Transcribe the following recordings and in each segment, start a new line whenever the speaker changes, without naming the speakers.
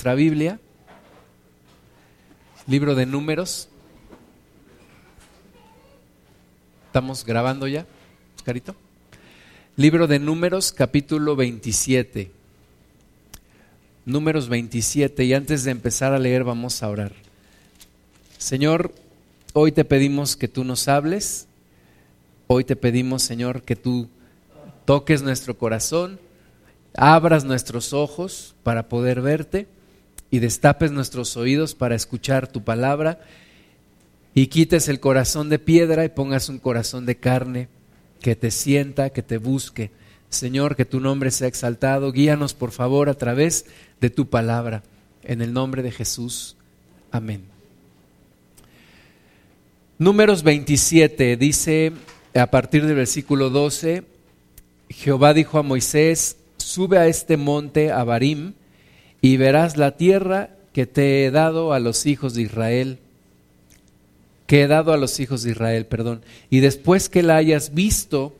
nuestra Biblia, libro de números. ¿Estamos grabando ya, Oscarito? Libro de números, capítulo 27. Números 27. Y antes de empezar a leer, vamos a orar. Señor, hoy te pedimos que tú nos hables. Hoy te pedimos, Señor, que tú toques nuestro corazón abras nuestros ojos para poder verte y destapes nuestros oídos para escuchar tu palabra y quites el corazón de piedra y pongas un corazón de carne que te sienta, que te busque. Señor, que tu nombre sea exaltado. Guíanos, por favor, a través de tu palabra. En el nombre de Jesús. Amén. Números 27 dice a partir del versículo 12, Jehová dijo a Moisés, sube a este monte Abarim y verás la tierra que te he dado a los hijos de Israel, que he dado a los hijos de Israel, perdón. Y después que la hayas visto,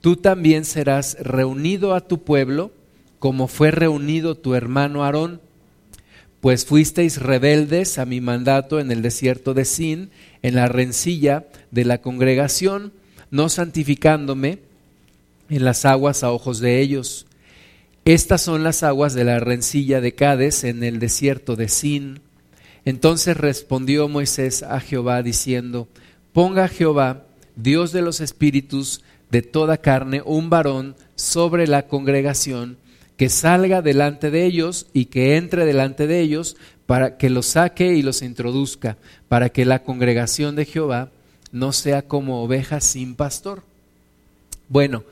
tú también serás reunido a tu pueblo, como fue reunido tu hermano Aarón, pues fuisteis rebeldes a mi mandato en el desierto de Sin, en la rencilla de la congregación, no santificándome en las aguas a ojos de ellos. Estas son las aguas de la rencilla de Cades en el desierto de Sin. Entonces respondió Moisés a Jehová diciendo, Ponga Jehová, Dios de los espíritus de toda carne, un varón sobre la congregación, que salga delante de ellos y que entre delante de ellos, para que los saque y los introduzca, para que la congregación de Jehová no sea como ovejas sin pastor. Bueno,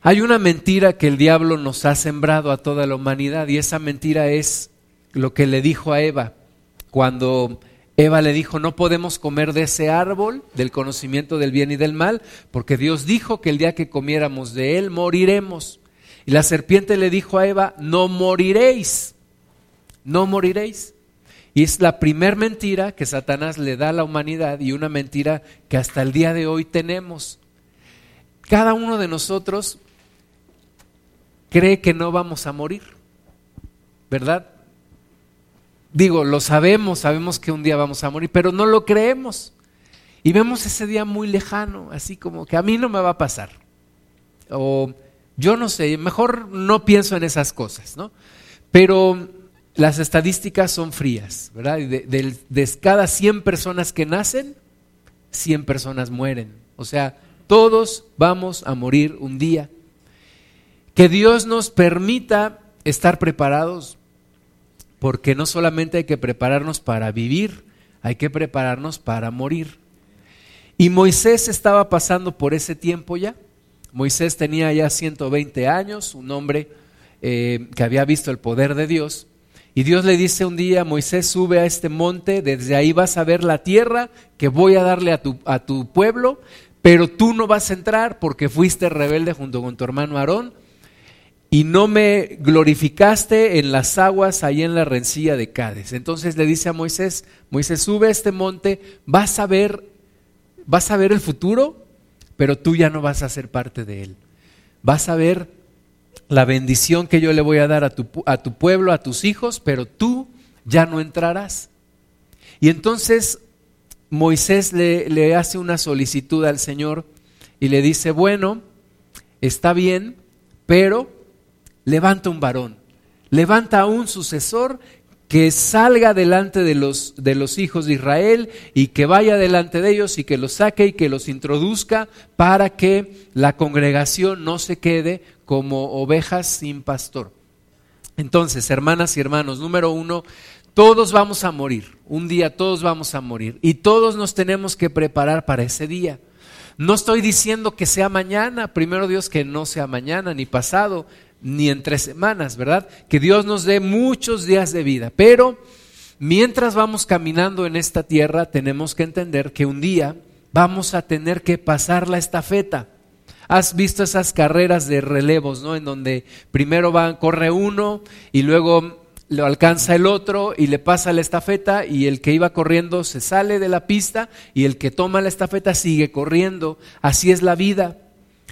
hay una mentira que el diablo nos ha sembrado a toda la humanidad y esa mentira es lo que le dijo a Eva cuando Eva le dijo, no podemos comer de ese árbol del conocimiento del bien y del mal, porque Dios dijo que el día que comiéramos de él moriremos. Y la serpiente le dijo a Eva, no moriréis, no moriréis. Y es la primer mentira que Satanás le da a la humanidad y una mentira que hasta el día de hoy tenemos. Cada uno de nosotros cree que no vamos a morir, ¿verdad? Digo, lo sabemos, sabemos que un día vamos a morir, pero no lo creemos. Y vemos ese día muy lejano, así como que a mí no me va a pasar. O yo no sé, mejor no pienso en esas cosas, ¿no? Pero las estadísticas son frías, ¿verdad? De, de cada 100 personas que nacen, 100 personas mueren. O sea, todos vamos a morir un día. Que Dios nos permita estar preparados, porque no solamente hay que prepararnos para vivir, hay que prepararnos para morir. Y Moisés estaba pasando por ese tiempo ya. Moisés tenía ya 120 años, un hombre eh, que había visto el poder de Dios. Y Dios le dice un día, Moisés sube a este monte, desde ahí vas a ver la tierra que voy a darle a tu, a tu pueblo, pero tú no vas a entrar porque fuiste rebelde junto con tu hermano Aarón y no me glorificaste en las aguas ahí en la rencilla de Cádiz. Entonces le dice a Moisés, Moisés, sube a este monte, vas a ver, vas a ver el futuro, pero tú ya no vas a ser parte de él. Vas a ver la bendición que yo le voy a dar a tu, a tu pueblo, a tus hijos, pero tú ya no entrarás. Y entonces Moisés le, le hace una solicitud al Señor y le dice, bueno, está bien, pero levanta un varón, levanta un sucesor que salga delante de los, de los hijos de Israel y que vaya delante de ellos y que los saque y que los introduzca para que la congregación no se quede como ovejas sin pastor. Entonces, hermanas y hermanos, número uno, todos vamos a morir, un día todos vamos a morir y todos nos tenemos que preparar para ese día. No estoy diciendo que sea mañana, primero Dios que no sea mañana ni pasado, ni en tres semanas, ¿verdad? Que Dios nos dé muchos días de vida. Pero mientras vamos caminando en esta tierra, tenemos que entender que un día vamos a tener que pasar la estafeta. Has visto esas carreras de relevos, ¿no? En donde primero van, corre uno y luego lo alcanza el otro y le pasa la estafeta y el que iba corriendo se sale de la pista y el que toma la estafeta sigue corriendo. Así es la vida.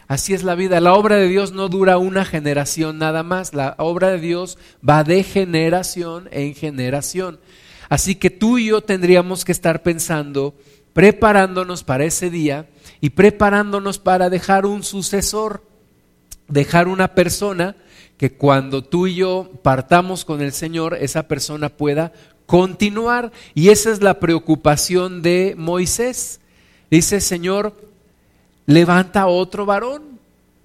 Así es la vida. La obra de Dios no dura una generación nada más. La obra de Dios va de generación en generación. Así que tú y yo tendríamos que estar pensando, preparándonos para ese día y preparándonos para dejar un sucesor, dejar una persona que cuando tú y yo partamos con el Señor, esa persona pueda continuar. Y esa es la preocupación de Moisés. Dice, Señor, levanta otro varón.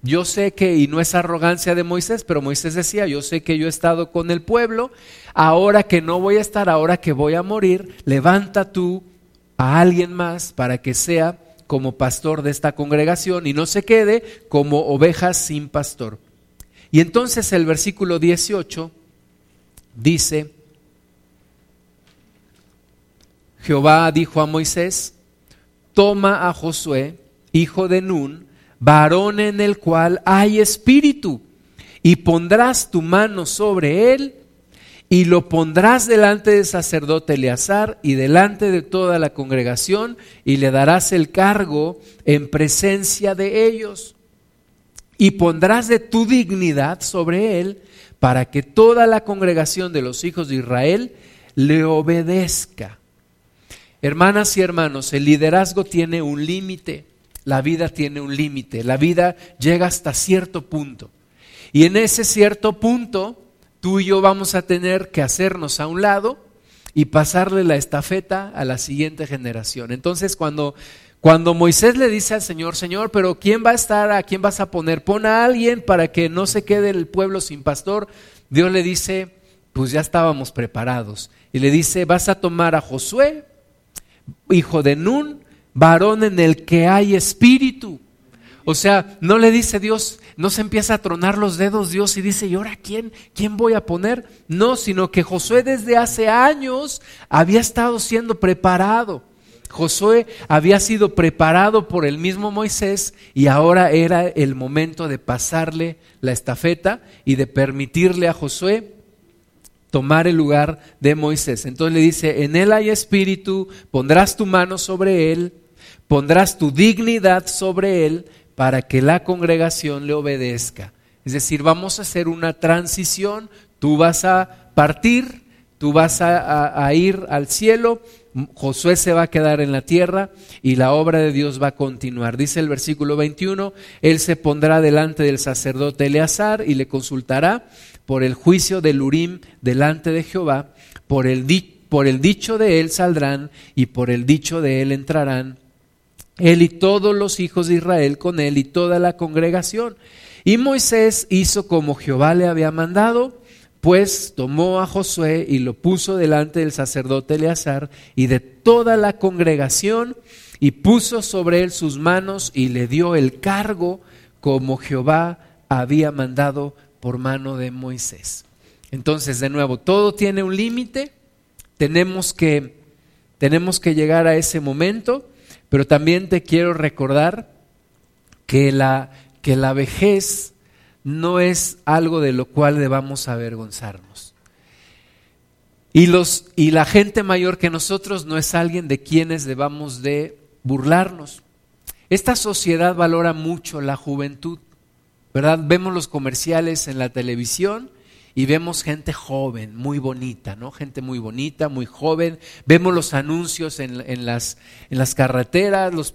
Yo sé que, y no es arrogancia de Moisés, pero Moisés decía, yo sé que yo he estado con el pueblo, ahora que no voy a estar, ahora que voy a morir, levanta tú a alguien más para que sea como pastor de esta congregación y no se quede como ovejas sin pastor. Y entonces el versículo 18 dice, Jehová dijo a Moisés, toma a Josué, hijo de Nun, varón en el cual hay espíritu, y pondrás tu mano sobre él, y lo pondrás delante del sacerdote Eleazar y delante de toda la congregación, y le darás el cargo en presencia de ellos. Y pondrás de tu dignidad sobre él, para que toda la congregación de los hijos de Israel le obedezca. Hermanas y hermanos, el liderazgo tiene un límite, la vida tiene un límite, la vida llega hasta cierto punto. Y en ese cierto punto, tú y yo vamos a tener que hacernos a un lado y pasarle la estafeta a la siguiente generación. Entonces, cuando, cuando Moisés le dice al Señor, Señor, pero ¿quién va a estar, a quién vas a poner? Pon a alguien para que no se quede el pueblo sin pastor. Dios le dice, pues ya estábamos preparados. Y le dice, vas a tomar a Josué, hijo de Nun, varón en el que hay espíritu. O sea, no le dice Dios, no se empieza a tronar los dedos Dios y dice, ¿y ahora quién? ¿Quién voy a poner? No, sino que Josué desde hace años había estado siendo preparado. Josué había sido preparado por el mismo Moisés y ahora era el momento de pasarle la estafeta y de permitirle a Josué tomar el lugar de Moisés. Entonces le dice, en él hay espíritu, pondrás tu mano sobre él, pondrás tu dignidad sobre él para que la congregación le obedezca. Es decir, vamos a hacer una transición, tú vas a partir, tú vas a, ir al cielo, Josué se va a quedar en la tierra y la obra de Dios va a continuar. Dice el versículo 21, él se pondrá delante del sacerdote Eleazar y le consultará por el juicio del Urim delante de Jehová, por el, por el dicho de él saldrán y por el dicho de él entrarán, él y todos los hijos de Israel con él y toda la congregación. Y Moisés hizo como Jehová le había mandado, pues tomó a Josué y lo puso delante del sacerdote Eleazar y de toda la congregación, y puso sobre él sus manos y le dio el cargo como Jehová había mandado por mano de Moisés. Entonces, de nuevo, todo tiene un límite, tenemos que, tenemos que llegar a ese momento, pero también te quiero recordar que la, que la vejez no es algo de lo cual debamos avergonzarnos. Y, los, y la gente mayor que nosotros no es alguien de quienes debamos de burlarnos. Esta sociedad valora mucho la juventud. ¿verdad? Vemos los comerciales en la televisión y vemos gente joven, muy bonita, ¿no? Gente muy bonita, muy joven. Vemos los anuncios en, las, en las carreteras, los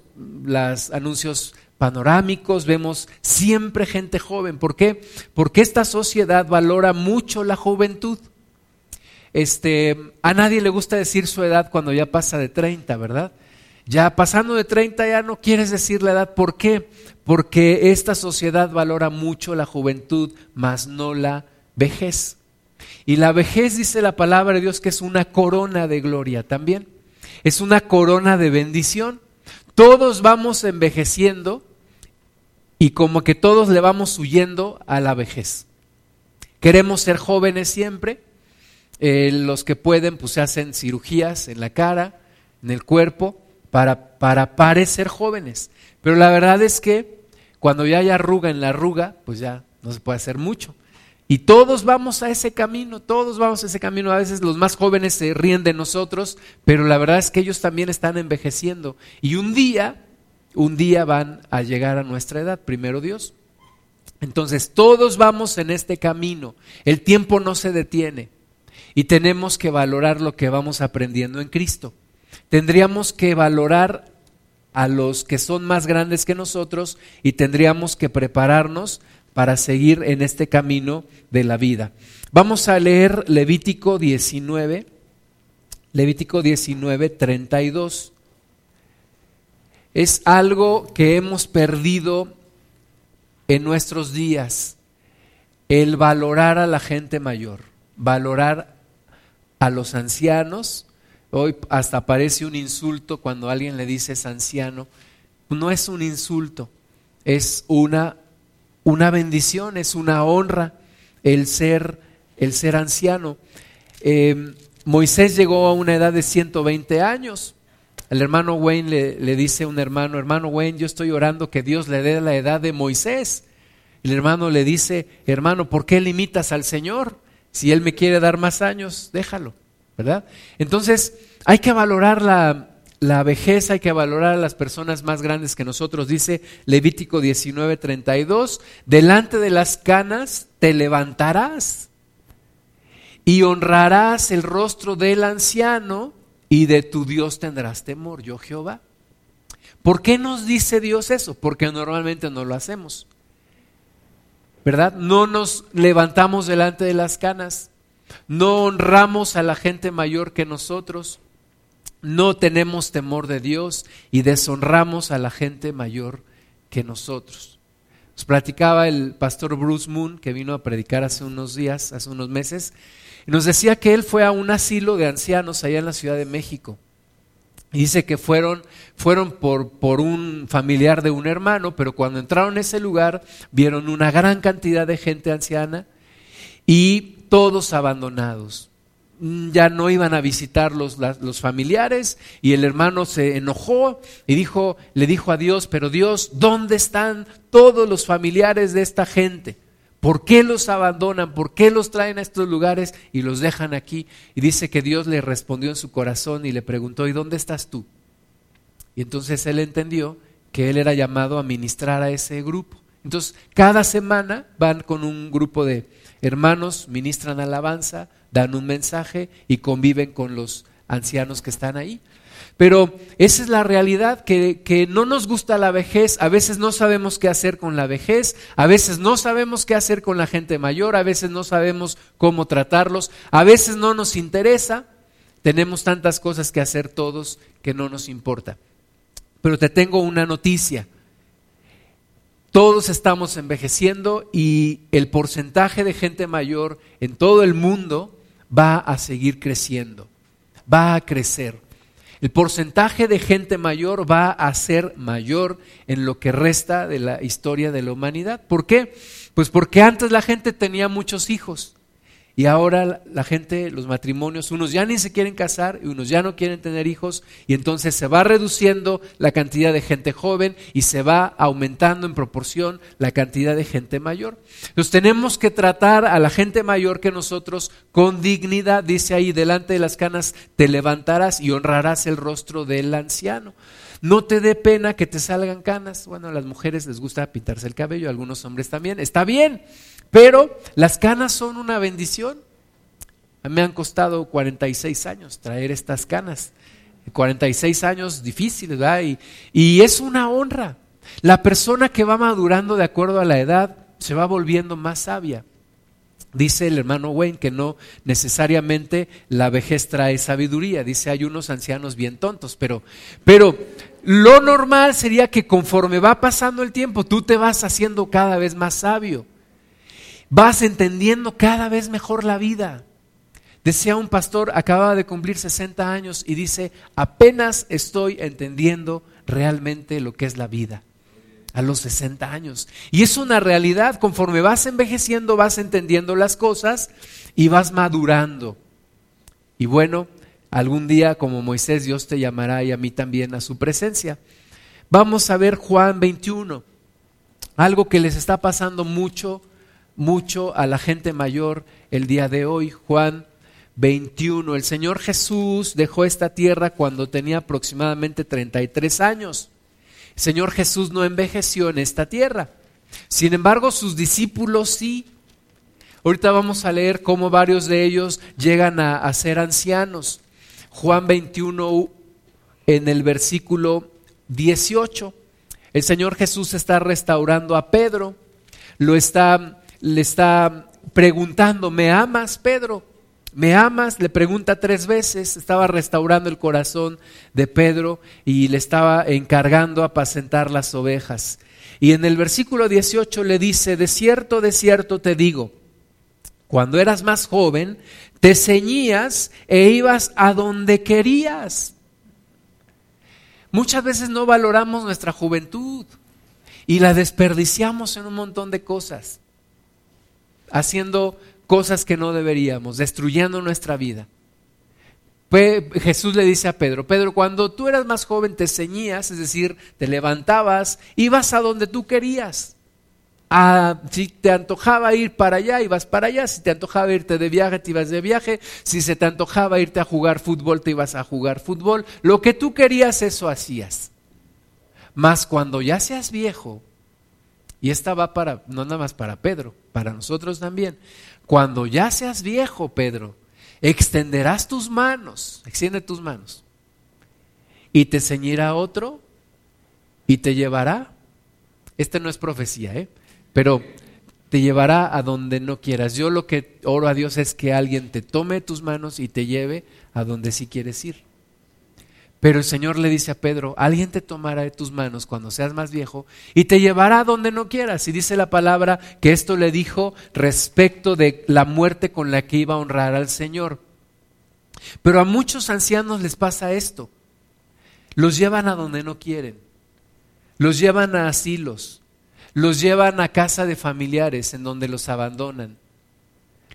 anuncios panorámicos, vemos siempre gente joven. ¿Por qué? Porque esta sociedad valora mucho la juventud. Este, a nadie le gusta decir su edad cuando ya pasa de 30, ¿verdad? Ya pasando de 30 ya no quieres decir la edad. ¿Por qué? Porque esta sociedad valora mucho la juventud, mas no la vejez. Y la vejez dice la palabra de Dios que es una corona de gloria también. Es una corona de bendición. Todos vamos envejeciendo y como que todos le vamos huyendo a la vejez. Queremos ser jóvenes siempre. Eh, los que pueden, pues se hacen cirugías en la cara, en el cuerpo para, para parecer jóvenes. Pero la verdad es que cuando ya hay arruga en la arruga, pues ya no se puede hacer mucho. Y todos vamos a ese camino, todos vamos a ese camino. A veces los más jóvenes se ríen de nosotros, pero la verdad es que ellos también están envejeciendo. Y un día, un día van a llegar a nuestra edad, primero Dios. Entonces, todos vamos en este camino, el tiempo no se detiene y tenemos que valorar lo que vamos aprendiendo en Cristo. Tendríamos que valorar a los que son más grandes que nosotros y tendríamos que prepararnos para seguir en este camino de la vida. Vamos a leer Levítico 19, Levítico 19, 32. Es algo que hemos perdido en nuestros días, el valorar a la gente mayor, valorar a los ancianos. Hoy hasta parece un insulto cuando alguien le dice es anciano. No es un insulto, es una una bendición, es una honra el ser, el ser anciano. Em, Moisés llegó a una edad de 120 años. El hermano Wayne le, le, dice a un hermano, hermano Wayne, yo estoy orando que Dios le dé la edad de Moisés. El hermano le dice, hermano, ¿por qué limitas al Señor? Si Él me quiere dar más años, déjalo, ¿verdad? Entonces, hay que valorar la, la vejez hay que valorar a las personas más grandes que nosotros. Dice Levítico 19:32, delante de las canas te levantarás y honrarás el rostro del anciano y de tu Dios tendrás temor, yo Jehová. ¿Por qué nos dice Dios eso? Porque normalmente no lo hacemos. ¿Verdad? No nos levantamos delante de las canas, no honramos a la gente mayor que nosotros no tenemos temor de Dios y deshonramos a la gente mayor que nosotros. Nos platicaba el pastor Bruce Moon, que vino a predicar hace unos días, hace unos meses, y nos decía que él fue a un asilo de ancianos allá en la Ciudad de México. Y dice que fueron, fueron por, por un familiar de un hermano, pero cuando entraron a ese lugar vieron una gran cantidad de gente anciana y todos abandonados, ya no iban a visitar los, los, familiares y el hermano se enojó y dijo, le dijo a Dios, pero Dios, ¿dónde están todos los familiares de esta gente? ¿Por qué los abandonan? ¿Por qué los traen a estos lugares y los dejan aquí? Y dice que Dios le respondió en su corazón y le preguntó, ¿y dónde estás tú? Y entonces él entendió que él era llamado a ministrar a ese grupo. Entonces, cada semana van con un grupo de hermanos, ministran alabanza, dan un mensaje y conviven con los ancianos que están ahí. Pero esa es la realidad, que, que, no nos gusta la vejez, a veces no sabemos qué hacer con la vejez, a veces no sabemos qué hacer con la gente mayor, a veces no sabemos cómo tratarlos, a veces no nos interesa, tenemos tantas cosas que hacer todos que no nos importa. Pero te tengo una noticia, todos estamos envejeciendo y el porcentaje de gente mayor en todo el mundo va a seguir creciendo, va a crecer. El porcentaje de gente mayor va a ser mayor en lo que resta de la historia de la humanidad. ¿Por qué? Pues porque antes la gente tenía muchos hijos y ahora la gente, los matrimonios, unos ya ni se quieren casar y unos ya no quieren tener hijos y entonces se va reduciendo la cantidad de gente joven y se va aumentando en proporción la cantidad de gente mayor. Entonces tenemos que tratar a la gente mayor que nosotros con dignidad, dice ahí, delante de las canas te levantarás y honrarás el rostro del anciano. No te dé pena que te salgan canas. Bueno, a las mujeres les gusta pintarse el cabello, a algunos hombres también. Está bien. Pero las canas son una bendición. Me han costado 46 años traer estas canas. 46 años difíciles, ¿verdad? Y, y es una honra. La persona que va madurando de acuerdo a la edad se va volviendo más sabia. Dice el hermano Wayne que no necesariamente la vejez trae sabiduría. Dice, hay unos ancianos bien tontos, pero, pero lo normal sería que conforme va pasando el tiempo, tú te vas haciendo cada vez más sabio vas entendiendo cada vez mejor la vida. Decía un pastor, acababa de cumplir 60 años y dice, apenas estoy entendiendo realmente lo que es la vida a los 60 años. Y es una realidad, conforme vas envejeciendo, vas entendiendo las cosas y vas madurando. Y bueno, algún día como Moisés Dios te llamará y a mí también a su presencia. Vamos a ver Juan 21, algo que les está pasando mucho mucho a la gente mayor el día de hoy. Juan 21. El Señor Jesús dejó esta tierra cuando tenía aproximadamente 33 años. Señor Jesús no envejeció en esta tierra. Sin embargo, sus discípulos sí. Ahorita vamos a leer cómo varios de ellos llegan a, ser ancianos. Juan 21 en el versículo 18. El Señor Jesús está restaurando a Pedro. Lo está, le está preguntando, ¿me amas, Pedro? ¿Me amas? Le pregunta tres veces. Estaba restaurando el corazón de Pedro y le estaba encargando apacentar las ovejas. Y en el versículo 18 le dice, de cierto, de cierto te digo, cuando eras más joven, te ceñías e ibas a donde querías. Muchas veces no valoramos nuestra juventud y la desperdiciamos en un montón de cosas, haciendo cosas que no deberíamos, destruyendo nuestra vida. Jesús le dice a Pedro, Pedro, cuando tú eras más joven te ceñías, es decir, te levantabas, ibas a donde tú querías. si te antojaba ir para allá, ibas para allá. Si te antojaba irte de viaje, te ibas de viaje. Si se te antojaba irte a jugar fútbol, te ibas a jugar fútbol. Lo que tú querías, eso hacías. Mas cuando ya seas viejo, y esta va para, no nada más para Pedro, para nosotros también. Cuando ya seas viejo, Pedro, extenderás tus manos, extiende tus manos, y te ceñirá otro y te llevará. Esta no es profecía, ¿eh? pero te llevará a donde no quieras. Yo lo que oro a Dios es que alguien te tome tus manos y te lleve a donde sí quieres ir. Pero el Señor le dice a Pedro, alguien te tomará de tus manos cuando seas más viejo y te llevará donde no quieras. Y dice la palabra que esto le dijo respecto de la muerte con la que iba a honrar al Señor. Pero a muchos ancianos les pasa esto. Los llevan a donde no quieren. Los llevan a asilos. Los llevan a casa de familiares en donde los abandonan.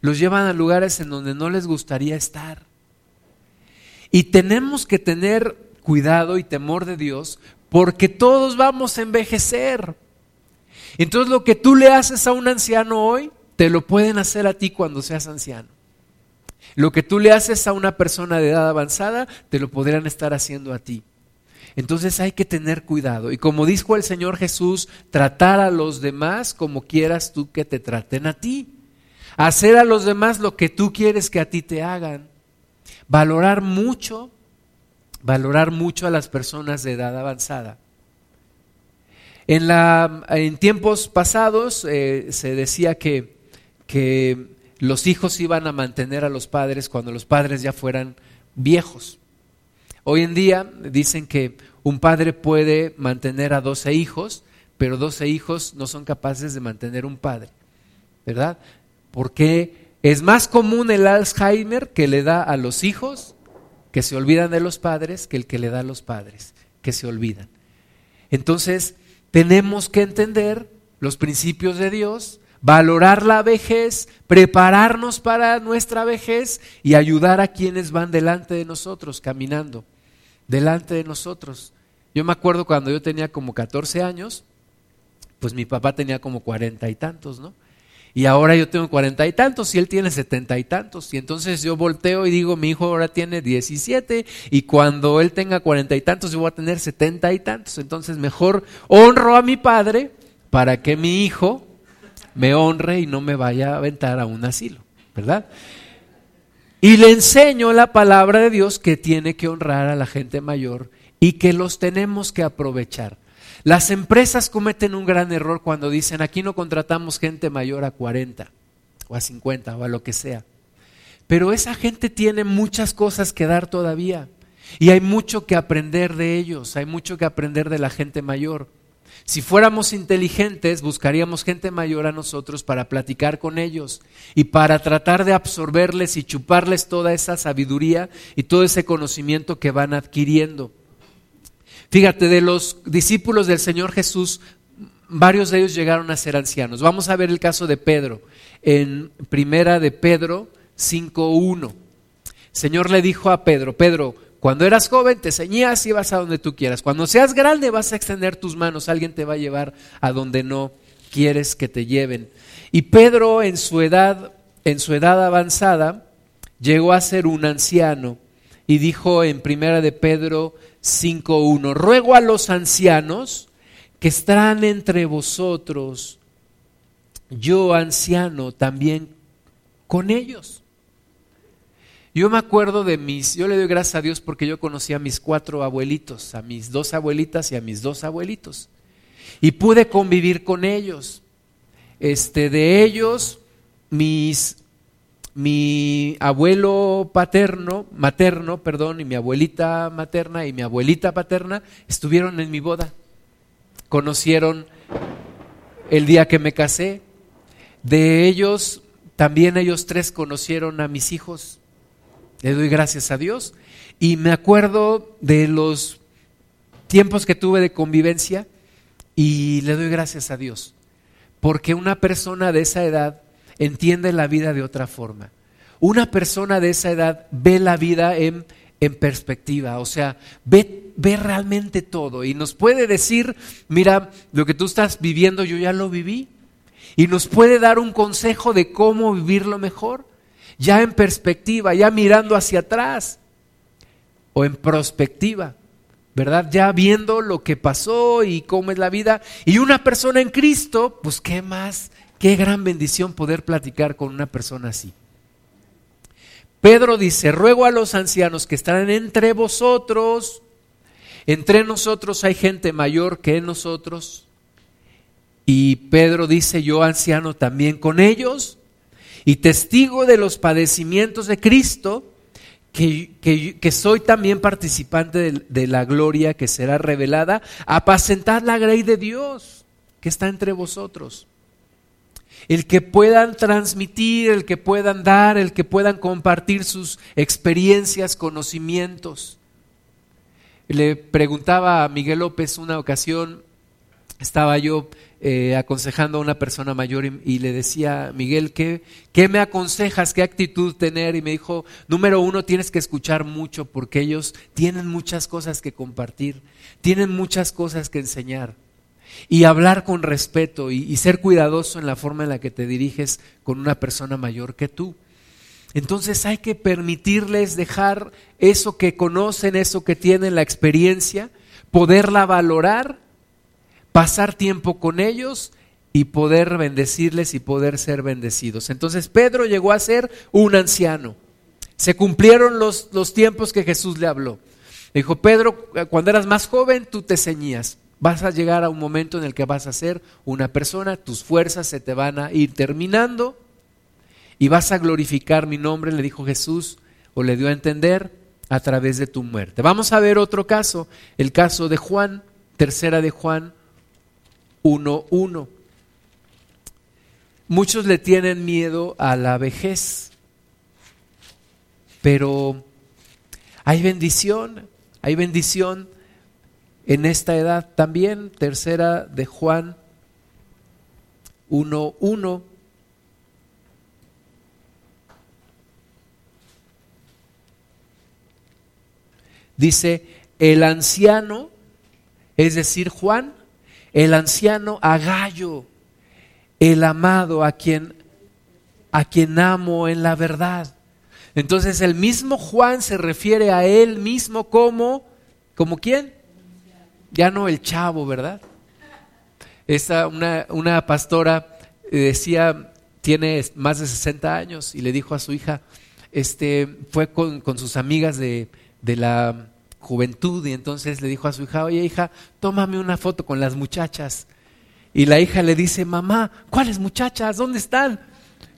Los llevan a lugares en donde no les gustaría estar. Y tenemos que tener cuidado y temor de Dios porque todos vamos a envejecer. Entonces lo que tú le haces a un anciano hoy, te lo pueden hacer a ti cuando seas anciano. Lo que tú le haces a una persona de edad avanzada, te lo podrían estar haciendo a ti. Entonces hay que tener cuidado. Y como dijo el Señor Jesús, tratar a los demás como quieras tú que te traten a ti. Hacer a los demás lo que tú quieres que a ti te hagan valorar mucho, valorar mucho a las personas de edad avanzada. En, la, en tiempos pasados eh, se decía que, que los hijos iban a mantener a los padres cuando los padres ya fueran viejos. Hoy en día dicen que un padre puede mantener a 12 hijos, pero 12 hijos no son capaces de mantener un padre, ¿verdad? Porque es más común el Alzheimer que le da a los hijos que se olvidan de los padres que el que le da a los padres que se olvidan. Entonces, tenemos que entender los principios de Dios, valorar la vejez, prepararnos para nuestra vejez y ayudar a quienes van delante de nosotros, caminando, delante de nosotros. Yo me acuerdo cuando yo tenía como 14 años, pues mi papá tenía como cuarenta y tantos, ¿no? Y ahora yo tengo cuarenta y tantos y él tiene setenta y tantos. Y entonces yo volteo y digo, mi hijo ahora tiene diecisiete y cuando él tenga cuarenta y tantos yo voy a tener setenta y tantos. Entonces mejor honro a mi padre para que mi hijo me honre y no me vaya a aventar a un asilo, ¿verdad? Y le enseño la palabra de Dios que tiene que honrar a la gente mayor y que los tenemos que aprovechar. Las empresas cometen un gran error cuando dicen, aquí no contratamos gente mayor a 40 o a 50 o a lo que sea. Pero esa gente tiene muchas cosas que dar todavía. Y hay mucho que aprender de ellos, hay mucho que aprender de la gente mayor. Si fuéramos inteligentes, buscaríamos gente mayor a nosotros para platicar con ellos y para tratar de absorberles y chuparles toda esa sabiduría y todo ese conocimiento que van adquiriendo. Fíjate, de los discípulos del Señor Jesús, varios de ellos llegaron a ser ancianos. Vamos a ver el caso de Pedro. En primera de Pedro 5.1. Señor le dijo a Pedro, Pedro, cuando eras joven te ceñías y ibas a donde tú quieras. Cuando seas grande vas a extender tus manos, alguien te va a llevar a donde no quieres que te lleven. Y Pedro en su edad, en su edad avanzada, llegó a ser un anciano y dijo en primera de Pedro 5.1, ruego a los ancianos que están entre vosotros, yo anciano también con ellos. Yo me acuerdo de mis, yo le doy gracias a Dios porque yo conocí a mis cuatro abuelitos, a mis dos abuelitas y a mis dos abuelitos. Y pude convivir con ellos. Este, de ellos, mis, mi abuelo paterno, materno, perdón, y mi abuelita materna y mi abuelita paterna estuvieron en mi boda. Conocieron el día que me casé. De ellos, también ellos tres conocieron a mis hijos le doy gracias a Dios. Y me acuerdo de los tiempos que tuve de convivencia y le doy gracias a Dios. Porque una persona de esa edad entiende la vida de otra forma. Una persona de esa edad ve la vida en, en perspectiva, o sea, ve, ve realmente todo y nos puede decir, mira, lo que tú estás viviendo yo ya lo viví. Y nos puede dar un consejo de cómo vivirlo mejor ya en perspectiva, ya mirando hacia atrás o en prospectiva, ¿verdad? Ya viendo lo que pasó y cómo es la vida. Y una persona en Cristo, pues qué más, qué gran bendición poder platicar con una persona así. Pedro dice, ruego a los ancianos que están entre vosotros, entre nosotros hay gente mayor que nosotros, y Pedro dice, yo anciano también con ellos, y testigo de los padecimientos de Cristo, que, soy también participante de, la gloria que será revelada, apacentad la grey de Dios que está entre vosotros. El que puedan transmitir, el que puedan dar, el que puedan compartir sus experiencias, conocimientos. Le preguntaba a Miguel López una ocasión, estaba yo eh, aconsejando a una persona mayor y, le decía, Miguel, ¿qué, ¿qué, me aconsejas? ¿Qué actitud tener? Y me dijo, número uno, tienes que escuchar mucho porque ellos tienen muchas cosas que compartir, tienen muchas cosas que enseñar. Y hablar con respeto y, ser cuidadoso en la forma en la que te diriges con una persona mayor que tú. Entonces hay que permitirles dejar eso que conocen, eso que tienen, la experiencia, poderla valorar pasar tiempo con ellos y poder bendecirles y poder ser bendecidos. Entonces Pedro llegó a ser un anciano. Se cumplieron los, los tiempos que Jesús le habló. dijo, Pedro, cuando eras más joven tú te ceñías. Vas a llegar a un momento en el que vas a ser una persona, tus fuerzas se te van a ir terminando y vas a glorificar mi nombre, le dijo Jesús, o le dio a entender, a través de tu muerte. Vamos a ver otro caso, el caso de Juan, tercera de Juan 1.1. Muchos le tienen miedo a la vejez, pero hay bendición, hay bendición en esta edad también. Tercera de Juan 1.1. Dice, el anciano, es decir, Juan, el anciano Agallo, el amado a quien, a quien amo en la verdad. Entonces el mismo Juan se refiere a él mismo como, ¿como quién? Ya no el chavo, ¿verdad? Esa, una, una pastora decía, tiene más de 60 años y le dijo a su hija, este, fue con, con sus amigas de, de la juventud y entonces le dijo a su hija, oye hija, tómame una foto con las muchachas. Y la hija le dice, mamá, ¿cuáles muchachas? ¿Dónde están?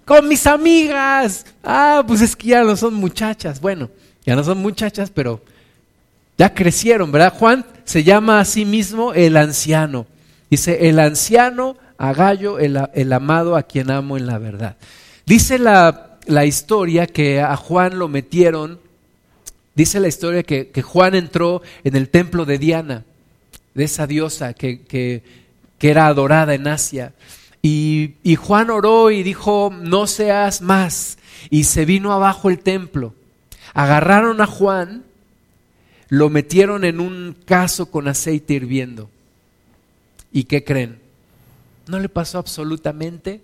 Con mis amigas. Ah, pues es que ya no son muchachas. Bueno, ya no son muchachas, pero ya crecieron, ¿verdad? Juan se llama a sí mismo el anciano. Dice, el anciano a Gallo, el, el amado a quien amo en la verdad. Dice la, historia que a Juan lo metieron Dice la historia que, Juan entró en el templo de Diana, de esa diosa que, era adorada en Asia. Y, Juan oró y dijo, no seas más. Y se vino abajo el templo. Agarraron a Juan, lo metieron en un caso con aceite hirviendo. ¿Y qué creen? No le pasó absolutamente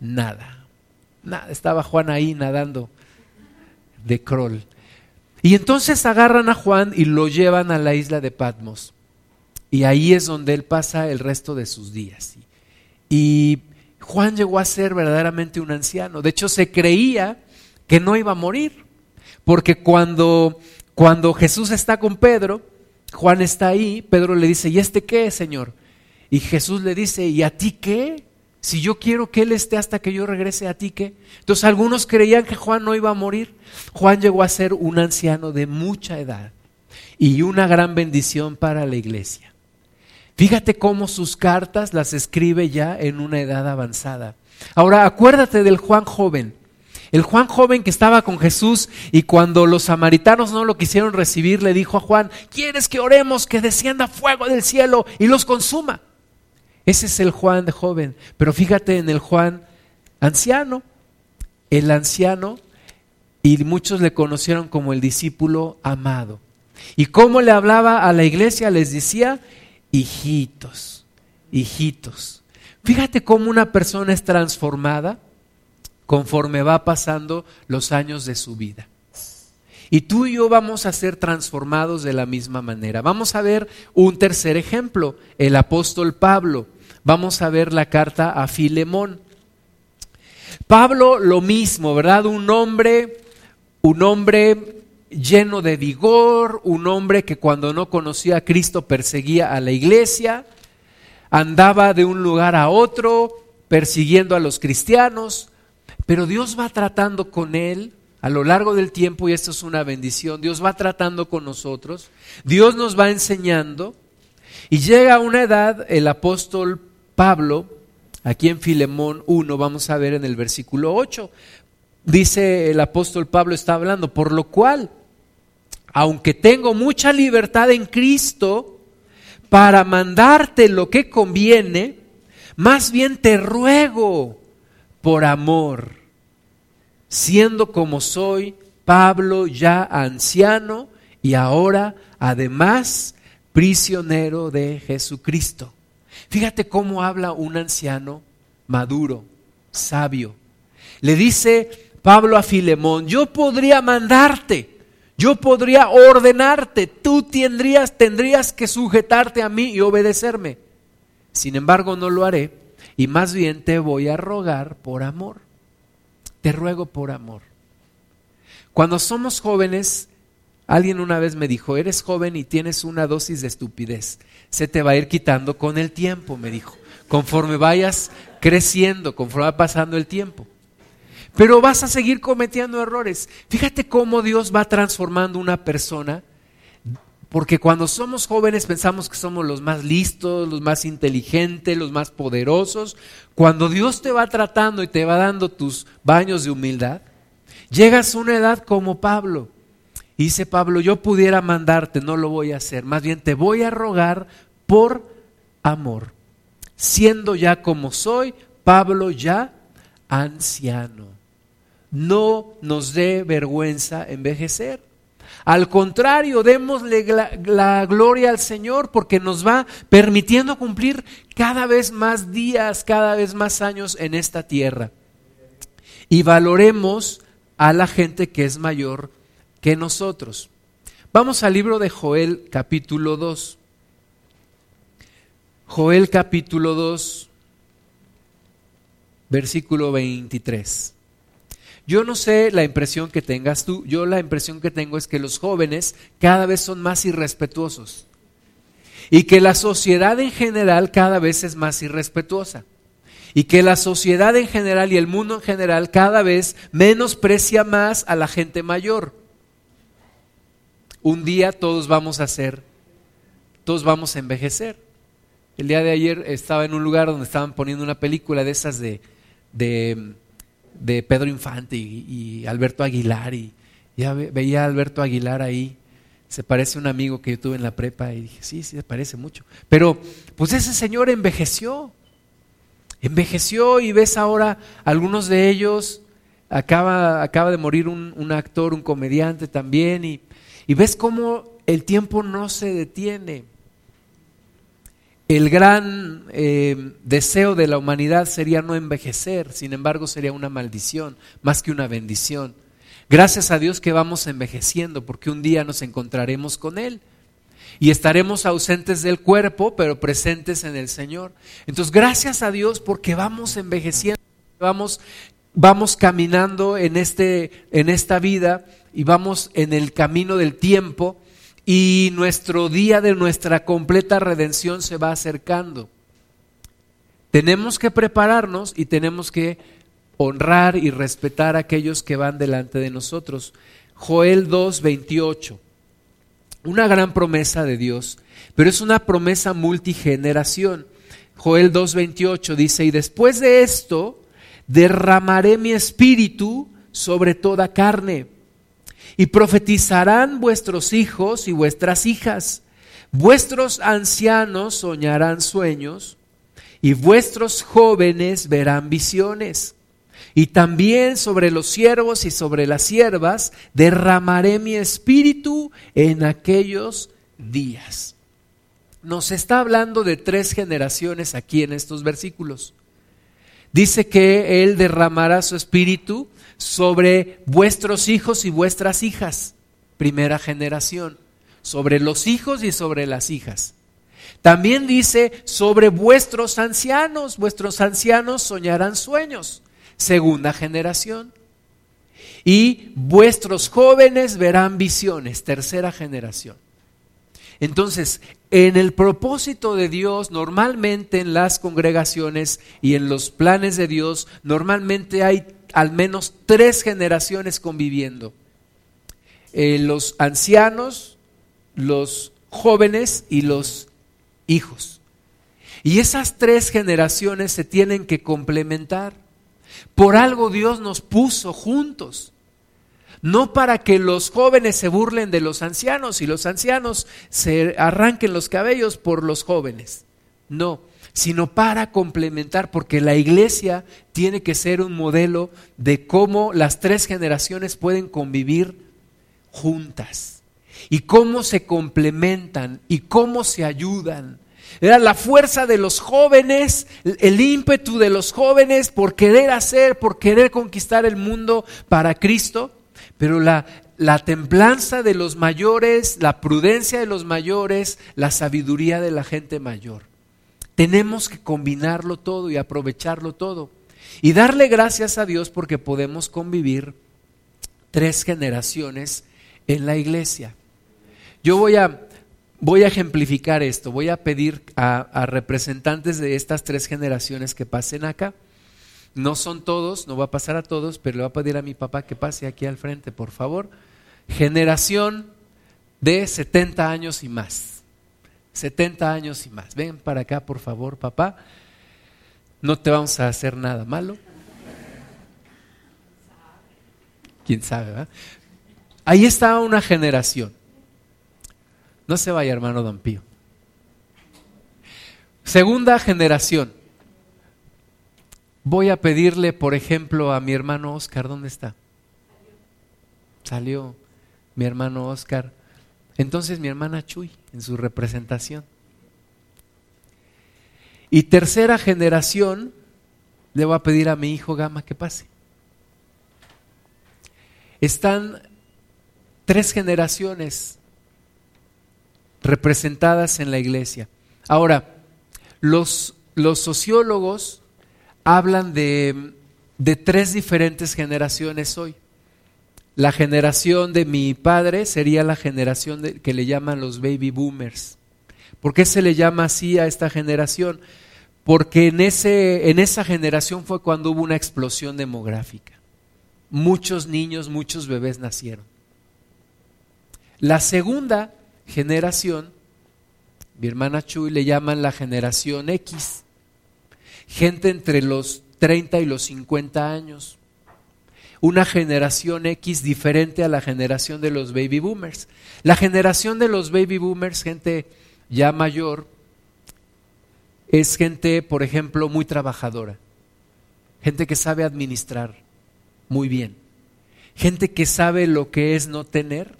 nada. Nada. Estaba Juan ahí nadando de crawl. Y entonces agarran a Juan y lo llevan a la isla de Patmos. Y ahí es donde él pasa el resto de sus días. Y Juan llegó a ser verdaderamente un anciano. De hecho, se creía que no iba a morir. Porque cuando, cuando Jesús está con Pedro, Juan está ahí, Pedro le dice, ¿y este qué, Señor? Y Jesús le dice, ¿y a ti qué? Si yo quiero que Él esté hasta que yo regrese a ti, ¿qué? Entonces algunos creían que Juan no iba a morir. Juan llegó a ser un anciano de mucha edad y una gran bendición para la iglesia. Fíjate cómo sus cartas las escribe ya en una edad avanzada. Ahora acuérdate del Juan joven. El Juan joven que estaba con Jesús y cuando los samaritanos no lo quisieron recibir, le dijo a Juan, ¿quieres que oremos que descienda fuego del cielo y los consuma? Ese es el Juan de joven. Pero fíjate en el Juan anciano. El anciano, y muchos le conocieron como el discípulo amado. ¿Y cómo le hablaba a la iglesia? Les decía, hijitos, hijitos. Fíjate cómo una persona es transformada conforme va pasando los años de su vida. Y tú y yo vamos a ser transformados de la misma manera. Vamos a ver un tercer ejemplo, el apóstol Pablo. Vamos a ver la carta a Filemón. Pablo lo mismo, ¿verdad? Un hombre, un hombre lleno de vigor, un hombre que cuando no conocía a Cristo perseguía a la iglesia, andaba de un lugar a otro persiguiendo a los cristianos, pero Dios va tratando con él a lo largo del tiempo y esto es una bendición. Dios va tratando con nosotros, Dios nos va enseñando y llega a una edad el apóstol Pablo, aquí en Filemón 1, vamos a ver en el versículo 8, dice el apóstol Pablo está hablando, por lo cual aunque tengo mucha libertad en Cristo para mandarte lo que conviene, más bien te ruego por amor, siendo como soy, Pablo ya anciano y ahora además prisionero de Jesucristo. Fíjate cómo habla un anciano maduro, sabio. Le dice Pablo a Filemón, yo podría mandarte, yo podría ordenarte, tú tendrías, tendrías que sujetarte a mí y obedecerme. Sin embargo, no lo haré y más bien te voy a rogar por amor. Te ruego por amor. Cuando somos jóvenes, alguien una vez me dijo, eres joven y tienes una dosis de estupidez. Se te va a ir quitando con el tiempo, me dijo. Conforme vayas creciendo, conforme va pasando el tiempo pero vas a seguir cometiendo errores. Fíjate cómo Dios va transformando una persona, porque cuando somos jóvenes pensamos que somos los más listos, los más inteligentes, los más poderosos. Cuando Dios te va tratando y te va dando tus baños de humildad, llegas a una edad como Pablo. Y dice Pablo, yo pudiera mandarte, no lo voy a hacer, más bien te voy a rogar por amor. Siendo ya como soy, Pablo ya anciano no nos dé vergüenza envejecer. Al contrario, démosle la, gloria al Señor porque nos va permitiendo cumplir cada vez más días, cada vez más años en esta tierra. Y valoremos a la gente que es mayor que nosotros. Vamos al libro de Joel capítulo 2. Joel capítulo 2, versículo 23. Yo no sé la impresión que tengas tú, yo la impresión que tengo es que los jóvenes cada vez son más irrespetuosos y que la sociedad en general cada vez es más irrespetuosa y que la sociedad en general y el mundo en general cada vez menosprecia más a la gente mayor. Un día todos vamos a ser, todos vamos a envejecer. El día de ayer estaba en un lugar donde estaban poniendo una película de esas de, de de Pedro Infante y, Alberto Aguilar y ya veía a Alberto Aguilar ahí. Se parece a un amigo que yo tuve en la prepa y dije, sí, sí, se parece mucho. Pero pues ese señor envejeció. Envejeció y ves ahora algunos de ellos, acaba, acaba de morir un, un actor, un comediante también, y, y ves cómo el tiempo no se detiene. El gran eh, deseo de la humanidad sería no envejecer, sin embargo sería una maldición más que una bendición. Gracias a Dios que vamos envejeciendo porque un día nos encontraremos con Él. y estaremos ausentes del cuerpo, pero presentes en el Señor. Entonces, gracias a Dios porque vamos envejeciendo, vamos, vamos caminando en, este, en esta vida y vamos en el camino del tiempo y nuestro día de nuestra completa redención se va acercando. Tenemos que prepararnos y tenemos que honrar y respetar a aquellos que van delante de nosotros. Joel 2, 28 una gran promesa de Dios, pero es una promesa multigeneración. Joel 2.28 dice, y después de esto derramaré mi espíritu sobre toda carne, y profetizarán vuestros hijos y vuestras hijas, vuestros ancianos soñarán sueños, y vuestros jóvenes verán visiones. Y también sobre los siervos y sobre las siervas derramaré mi espíritu en aquellos días. Nos está hablando de tres generaciones aquí en estos versículos. Dice que Él derramará su espíritu sobre vuestros hijos y vuestras hijas, primera generación, sobre los hijos y sobre las hijas. También dice sobre vuestros ancianos, vuestros ancianos soñarán sueños segunda generación. Y vuestros jóvenes verán visiones, tercera generación. Entonces, en el propósito de Dios, normalmente en las congregaciones y en los planes de Dios, normalmente hay al menos tres generaciones conviviendo. Eh, los ancianos, los jóvenes y los hijos. Y esas tres generaciones se tienen que complementar. Por algo Dios nos puso juntos. No para que los jóvenes se burlen de los ancianos y los ancianos se arranquen los cabellos por los jóvenes. No, sino para complementar, porque la iglesia tiene que ser un modelo de cómo las tres generaciones pueden convivir juntas y cómo se complementan y cómo se ayudan era la fuerza de los jóvenes, el ímpetu de los jóvenes por querer hacer, por querer conquistar el mundo para Cristo, pero la, la templanza de los mayores, la prudencia de los mayores, la sabiduría de la gente mayor. Tenemos que combinarlo todo y aprovecharlo todo. Y darle gracias a Dios porque podemos convivir tres generaciones en la iglesia. Yo voy a voy a ejemplificar esto, voy a pedir a, representantes de estas tres generaciones que pasen acá. No son todos, no va a pasar a todos, pero le voy a pedir a mi papá que pase aquí al frente, por favor. Generación de 70 años y más. 70 años y más. Ven para acá, por favor, papá. No te vamos a hacer nada malo. ¿Quién sabe? ¿verdad? Ahí está una generación. No se vaya, hermano Don Pío. Segunda generación. Voy a pedirle, por ejemplo, a mi hermano Oscar, ¿dónde está? Salió mi hermano Oscar. Entonces mi hermana Chuy, en su representación. Y tercera generación, le voy a pedir a mi hijo Gama que pase. Están tres generaciones representadas en la iglesia. Ahora, los, los sociólogos hablan de, de tres diferentes generaciones hoy. La generación de mi padre sería la generación que le llaman los baby boomers. ¿Por qué se le llama así a esta generación? Porque en, ese, en esa generación fue cuando hubo una explosión demográfica. Muchos niños, muchos bebés nacieron. La segunda generación, mi hermana Chuy le llaman la generación X, gente entre los 30 y los 50 años. Una generación X diferente a la generación de los baby boomers. La generación de los baby boomers, gente ya mayor, es gente, por ejemplo, muy trabajadora, gente que sabe administrar muy bien, gente que sabe lo que es no tener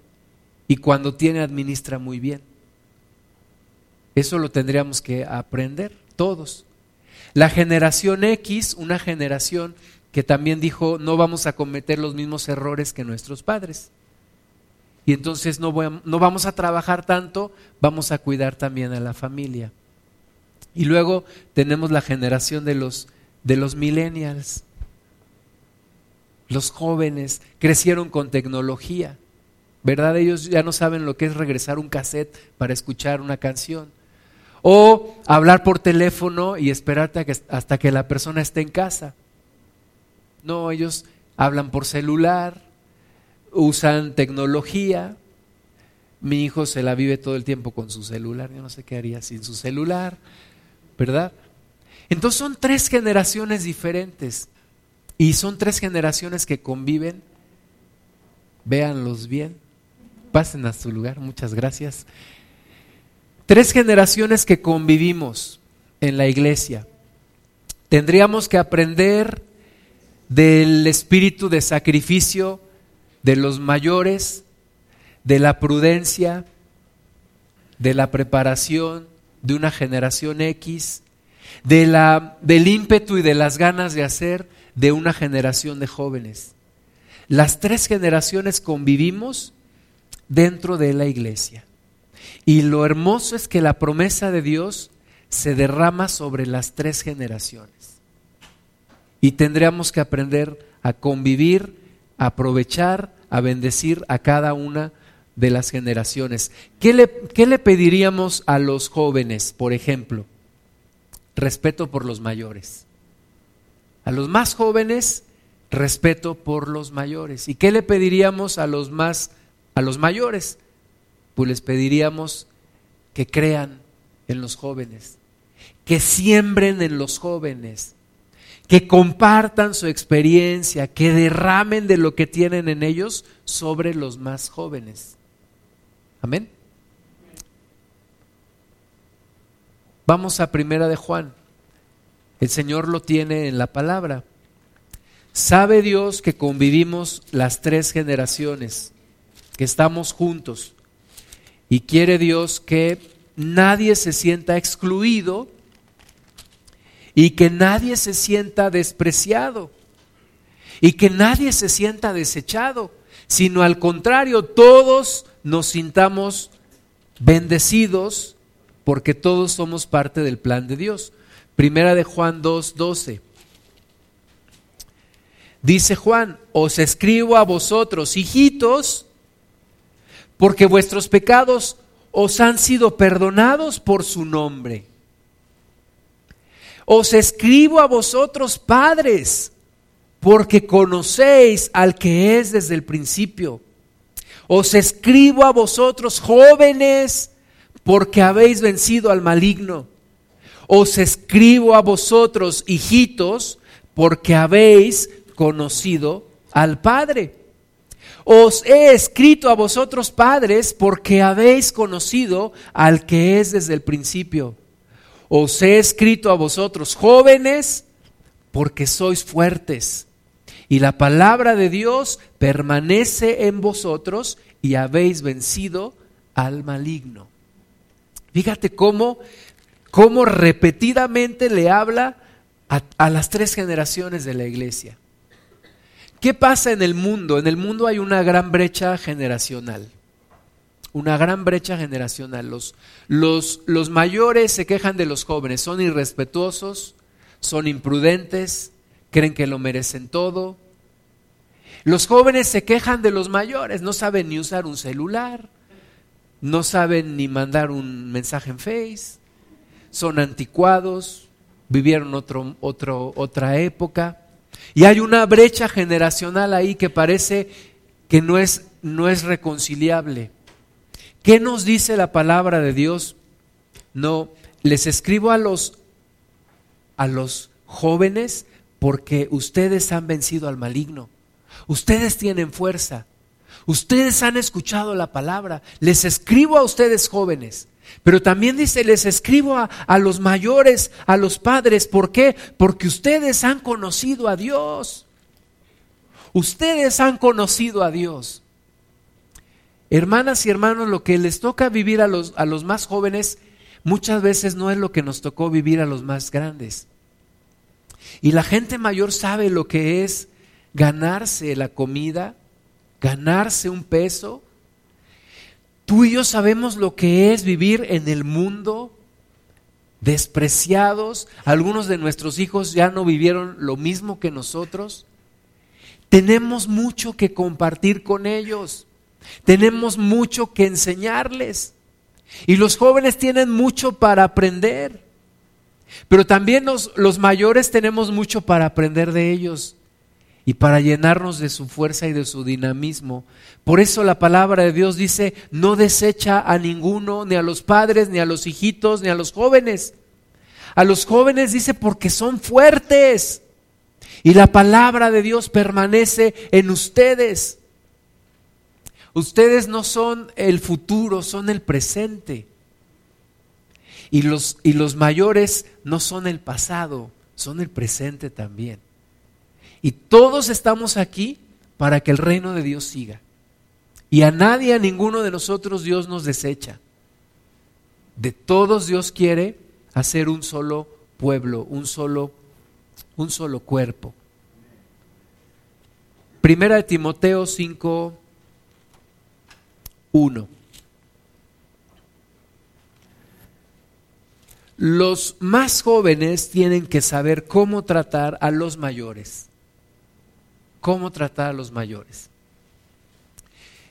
y cuando tiene administra muy bien. Eso lo tendríamos que aprender todos. La generación X, una generación que también dijo no vamos a cometer los mismos errores que nuestros padres. y entonces no, no vamos a trabajar tanto, vamos a cuidar también a la familia. Y luego tenemos la generación de los, de los millennials. Los jóvenes crecieron con tecnología, ¿verdad? Ellos ya no saben lo que es regresar un cassette para escuchar una canción. O hablar por teléfono y esperarte hasta que la persona esté en casa. No, ellos hablan por celular, usan tecnología. Mi hijo se la vive todo el tiempo con su celular. Yo no sé qué haría sin su celular, ¿verdad? Entonces son tres generaciones diferentes. Y son tres generaciones que conviven. Véanlos bien. Pasen a su lugar. Muchas gracias. Tres generaciones que convivimos en la iglesia. Tendríamos que aprender del espíritu de sacrificio de los mayores, de la prudencia, de la preparación de una generación X, de la, del ímpetu y de las ganas de hacer de una generación de jóvenes. Las tres generaciones convivimos dentro de la iglesia. Y lo hermoso es que la promesa de Dios se derrama sobre las tres generaciones. Y tendríamos que aprender a convivir, a aprovechar, a bendecir a cada una de las generaciones. ¿Qué le, ¿Qué le pediríamos a los jóvenes, por ejemplo? Respeto por los mayores. A los más jóvenes, respeto por los mayores. ¿Y qué le pediríamos a los más a los mayores? Pues les pediríamos que crean en los jóvenes, que siembren en los jóvenes, que compartan su experiencia, que derramen de lo que tienen en ellos sobre los más jóvenes. Amén. Vamos a primera de Juan. El Señor lo tiene en la palabra. Sabe Dios que convivimos las tres generaciones, que estamos juntos. Y quiere Dios que nadie se sienta excluido y que nadie se sienta despreciado y que nadie se sienta desechado, sino al contrario, todos nos sintamos bendecidos porque todos somos parte del plan de Dios. Primera de Juan 2, 12. Dice Juan, os escribo a vosotros, hijitos, porque vuestros pecados os han sido perdonados por su nombre. Os escribo a vosotros, padres, porque conocéis al que es desde el principio. Os escribo a vosotros, jóvenes, porque habéis vencido al maligno. Os escribo a vosotros, hijitos, porque habéis conocido al Padre. Os he escrito a vosotros, padres, porque habéis conocido al que es desde el principio. Os he escrito a vosotros jóvenes porque sois fuertes y la palabra de Dios permanece en vosotros y habéis vencido al maligno. Fíjate cómo, cómo repetidamente le habla a, a las tres generaciones de la iglesia. ¿Qué pasa en el mundo? En el mundo hay una gran brecha generacional una gran brecha generacional. Los, los, los mayores se quejan de los jóvenes, son irrespetuosos, son imprudentes, creen que lo merecen todo. Los jóvenes se quejan de los mayores, no saben ni usar un celular, no saben ni mandar un mensaje en Face, son anticuados, vivieron otro, otro, otra época. Y hay una brecha generacional ahí que parece que no es, no es reconciliable. ¿Qué nos dice la palabra de Dios? No, les escribo a los a los jóvenes porque ustedes han vencido al maligno. Ustedes tienen fuerza. Ustedes han escuchado la palabra. Les escribo a ustedes jóvenes. Pero también dice, les escribo a, a, los mayores, a los padres. ¿Por qué? Porque ustedes han conocido a Dios. Ustedes han conocido a Dios. Hermanas y hermanos, lo que les toca vivir a los, a los más jóvenes muchas veces no es lo que nos tocó vivir a los más grandes. Y la gente mayor sabe lo que es ganarse la comida, ganarse un peso, Tú y yo sabemos lo que es vivir en el mundo despreciados. Algunos de nuestros hijos ya no vivieron lo mismo que nosotros. Tenemos mucho que compartir con ellos. Tenemos mucho que enseñarles. Y los jóvenes tienen mucho para aprender. Pero también los, mayores tenemos mucho para aprender de ellos y para llenarnos de su fuerza y de su dinamismo. Por eso la palabra de Dios dice, no desecha a ninguno, ni a los padres, ni a los hijitos, ni a los jóvenes. A los jóvenes dice porque son fuertes. Y la palabra de Dios permanece en ustedes. Ustedes no son el futuro, son el presente. Y los, y los mayores no son el pasado, son el presente también. Y todos estamos aquí para que el reino de Dios siga. Y a nadie, a ninguno de nosotros Dios nos desecha. De todos Dios quiere hacer un solo pueblo, un solo, un solo cuerpo. Primera de Timoteo 5, 1. Los más jóvenes tienen que saber cómo tratar a los mayores cómo tratar a los mayores.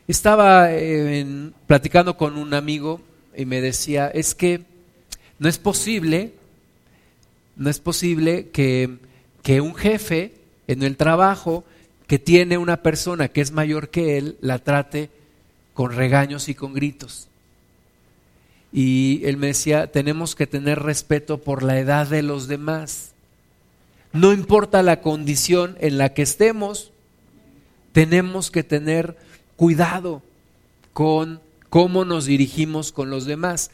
Estaba eh, platicando con un amigo y me decía, es que no es posible, no es posible que, que un jefe en el trabajo que tiene una persona que es mayor que él, la trate con regaños y con gritos. Y él me decía, tenemos que tener respeto por la edad de los demás. No importa la condición en la que estemos, tenemos que tener cuidado con cómo nos dirigimos con los demás.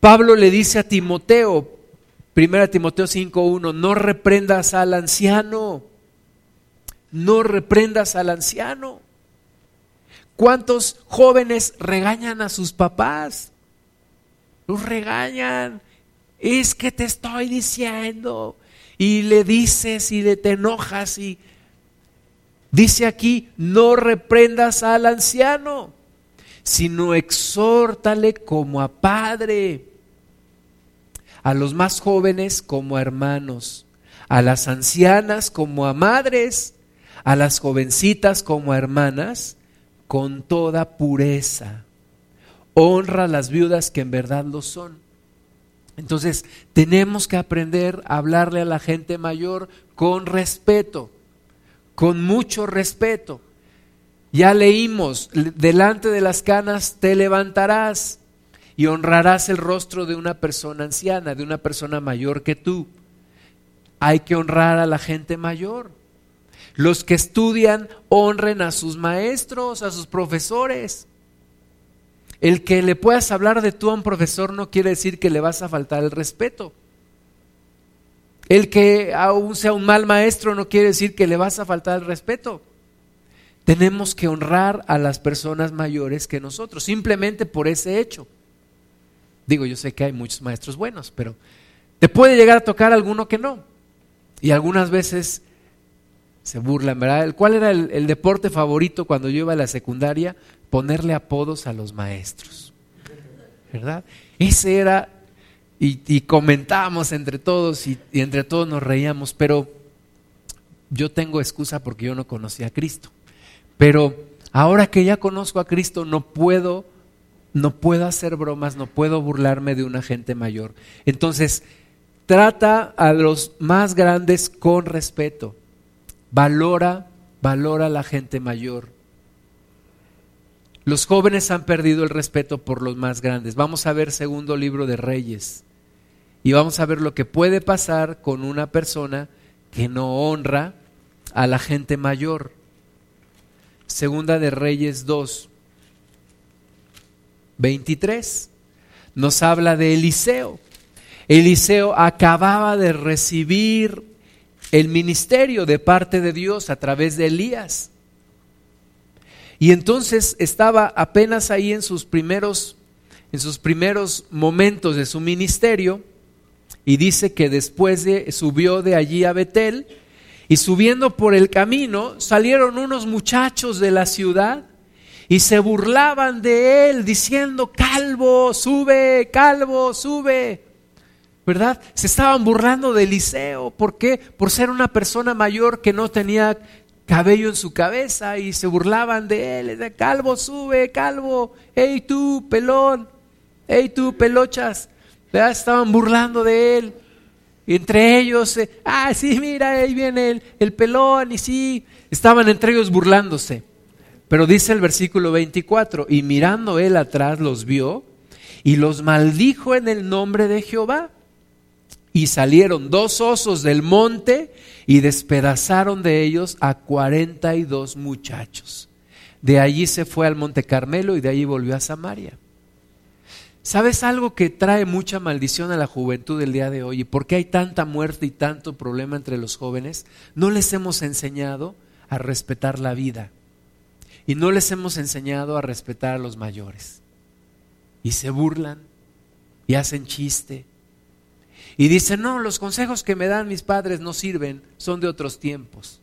Pablo le dice a Timoteo, 1 Timoteo 5.1, no reprendas al anciano, no reprendas al anciano. ¿Cuántos jóvenes regañan a sus papás? Los regañan. Es que te estoy diciendo y le dices y le te enojas y dice aquí, no reprendas al anciano, sino exhórtale como a padre, a los más jóvenes como a hermanos, a las ancianas como a madres, a las jovencitas como a hermanas, con toda pureza. Honra a las viudas que en verdad lo son entonces, tenemos que aprender a hablarle a la gente mayor con respeto, con mucho respeto. Ya leímos, delante de las canas te levantarás y honrarás el rostro de una persona anciana, de una persona mayor que tú. Hay que honrar a la gente mayor. Los que estudian honren a sus maestros, a sus profesores. El que le puedas hablar de tú a un profesor no quiere decir que le vas a faltar el respeto. El que aún sea un mal maestro no quiere decir que le vas a faltar el respeto. Tenemos que honrar a las personas mayores que nosotros, simplemente por ese hecho. Digo, yo sé que hay muchos maestros buenos, pero te puede llegar a tocar alguno que no. Y algunas veces se burlan, ¿verdad? ¿Cuál era el, el deporte favorito cuando yo iba a la secundaria? Ponerle apodos a los maestros. ¿Verdad? Ese era, y, comentábamos entre todos y, y entre todos nos reíamos, pero yo tengo excusa porque yo no conocía a Cristo. Pero ahora que ya conozco a Cristo, no puedo, no puedo hacer bromas, no puedo burlarme de una gente mayor. Entonces, trata a los más grandes con respeto. Valora, valora a la gente mayor. Los jóvenes han perdido el respeto por los más grandes. Vamos a ver segundo libro de Reyes. Y vamos a ver lo que puede pasar con una persona que no honra a la gente mayor. Segunda de Reyes 2, 23. Nos habla de Eliseo. Eliseo acababa de recibir el ministerio de parte de Dios a través de Elías. Y entonces estaba apenas ahí en sus primeros, en sus primeros momentos de su ministerio, y dice que después de, subió de allí a Betel, y subiendo por el camino salieron unos muchachos de la ciudad y se burlaban de él diciendo, calvo, sube, calvo, sube. ¿Verdad? Se estaban burlando de Eliseo. ¿Por qué? Por ser una persona mayor que no tenía cabello en su cabeza y se burlaban de él. De, calvo, sube, calvo. Hey tú, pelón. Hey tú, pelochas. ¿Verdad? Estaban burlando de él. Y entre ellos, eh, ah, sí, mira, ahí viene el, el pelón. Y sí, estaban entre ellos burlándose. Pero dice el versículo 24, y mirando él atrás los vio y los maldijo en el nombre de Jehová. Y salieron dos osos del monte y despedazaron de ellos a cuarenta y dos muchachos. De allí se fue al monte Carmelo y de allí volvió a Samaria. ¿Sabes algo que trae mucha maldición a la juventud del día de hoy? ¿Y por qué hay tanta muerte y tanto problema entre los jóvenes? No les hemos enseñado a respetar la vida y no les hemos enseñado a respetar a los mayores. Y se burlan y hacen chiste y dice, no, los consejos que me dan mis padres no sirven, son de otros tiempos.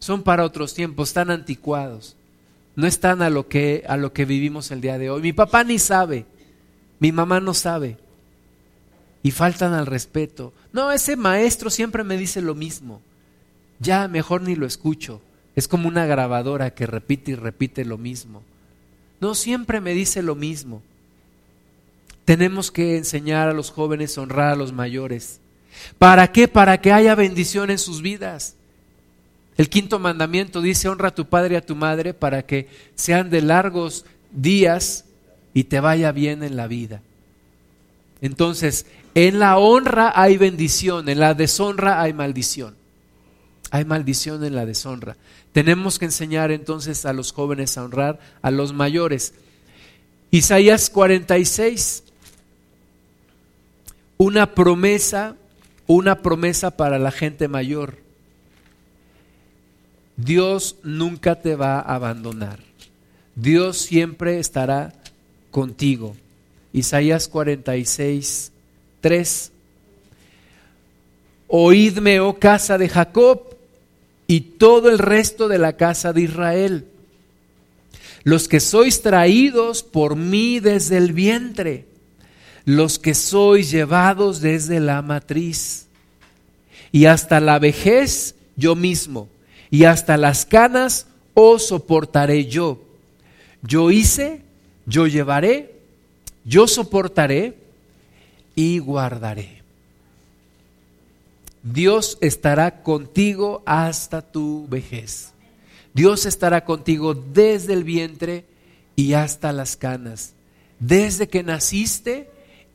Son para otros tiempos, están anticuados. No están a lo que, a lo que vivimos el día de hoy. Mi papá ni sabe, mi mamá no sabe. Y faltan al respeto. No, ese maestro siempre me dice lo mismo. Ya mejor ni lo escucho. Es como una grabadora que repite y repite lo mismo. No, siempre me dice lo mismo. Tenemos que enseñar a los jóvenes a honrar a los mayores. ¿Para qué? Para que haya bendición en sus vidas. El quinto mandamiento dice, honra a tu padre y a tu madre para que sean de largos días y te vaya bien en la vida. Entonces, en la honra hay bendición, en la deshonra hay maldición. Hay maldición en la deshonra. Tenemos que enseñar entonces a los jóvenes a honrar a los mayores. Isaías 46, una promesa, una promesa para la gente mayor. Dios nunca te va a abandonar. Dios siempre estará contigo. Isaías 46, 3. Oídme, oh casa de Jacob, y todo el resto de la casa de Israel, los que sois traídos por mí desde el vientre los que sois llevados desde la matriz, y hasta la vejez yo mismo, y hasta las canas os soportaré yo. Yo hice, yo llevaré, yo soportaré y guardaré. Dios estará contigo hasta tu vejez. Dios estará contigo desde el vientre y hasta las canas. Desde que naciste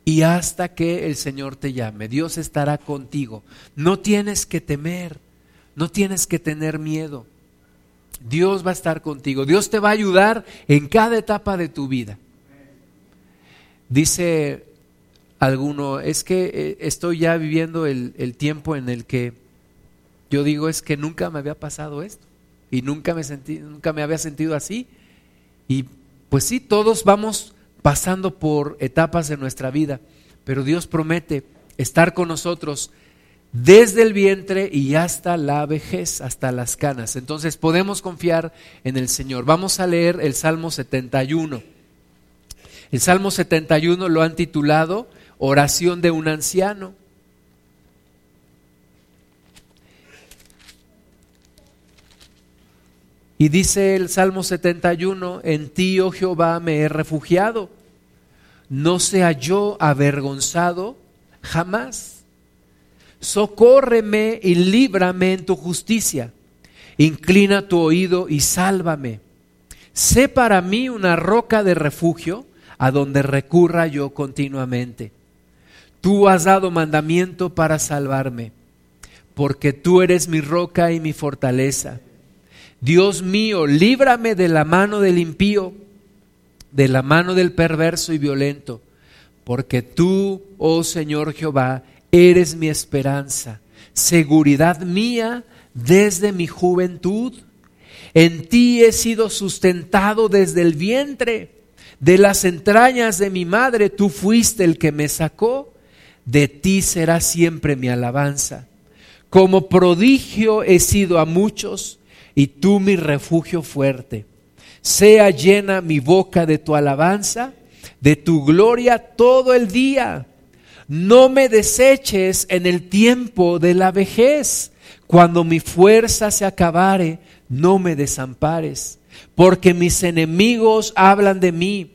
y hasta que el Señor te llame. Dios estará contigo. No tienes que temer, no tienes que tener miedo. Dios va a estar contigo. Dios te va a ayudar en cada etapa de tu vida. Dice alguno, es que eh, estoy ya viviendo el, el tiempo en el que yo digo es que nunca me había pasado esto y nunca me sentí, nunca me había sentido así. Y pues sí, todos vamos pasando por etapas de nuestra vida, pero Dios promete estar con nosotros desde el vientre y hasta la vejez, hasta las canas. Entonces podemos confiar en el Señor. Vamos a leer el Salmo 71. El Salmo 71 lo han titulado Oración de un anciano. Y dice el Salmo 71, en ti, oh Jehová, me he refugiado. No sea yo avergonzado jamás. Socórreme y líbrame en tu justicia. Inclina tu oído y sálvame. Sé para mí una roca de refugio a donde recurra yo continuamente. Tú has dado mandamiento para salvarme, porque tú eres mi roca y mi fortaleza Dios mío, líbrame de la mano del impío, de la mano del perverso y violento, porque tú, oh Señor Jehová, eres mi esperanza, seguridad mía desde mi juventud. En ti he sido sustentado desde el vientre, de las entrañas de mi madre tú fuiste el que me sacó, de ti será siempre mi alabanza. Como prodigio he sido a muchos, y tú mi refugio fuerte. Sea llena mi boca de tu alabanza, de tu gloria todo el día. No me deseches en el tiempo de la vejez. Cuando mi fuerza se acabare, no me desampares, porque mis enemigos hablan de mí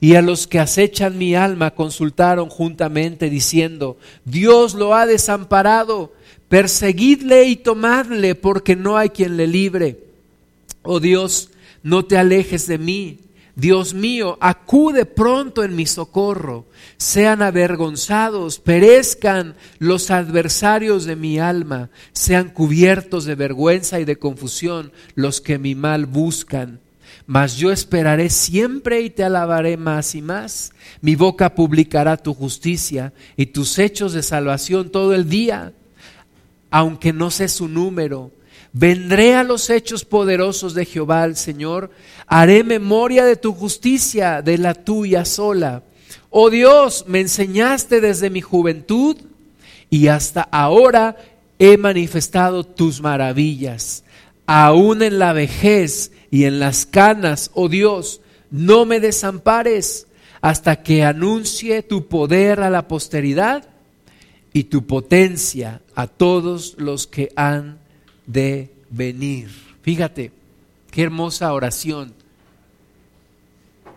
y a los que acechan mi alma consultaron juntamente diciendo, Dios lo ha desamparado, perseguidle y tomadle porque no hay quien le libre. Oh Dios, no te alejes de mí. Dios mío, acude pronto en mi socorro. Sean avergonzados, perezcan los adversarios de mi alma, sean cubiertos de vergüenza y de confusión los que mi mal buscan. Mas yo esperaré siempre y te alabaré más y más. Mi boca publicará tu justicia y tus hechos de salvación todo el día, aunque no sé su número Vendré a los hechos poderosos de Jehová el Señor, haré memoria de tu justicia, de la tuya sola. Oh Dios, me enseñaste desde mi juventud y hasta ahora he manifestado tus maravillas. Aún en la vejez y en las canas, oh Dios, no me desampares hasta que anuncie tu poder a la posteridad y tu potencia a todos los que han de venir. Fíjate, qué hermosa oración.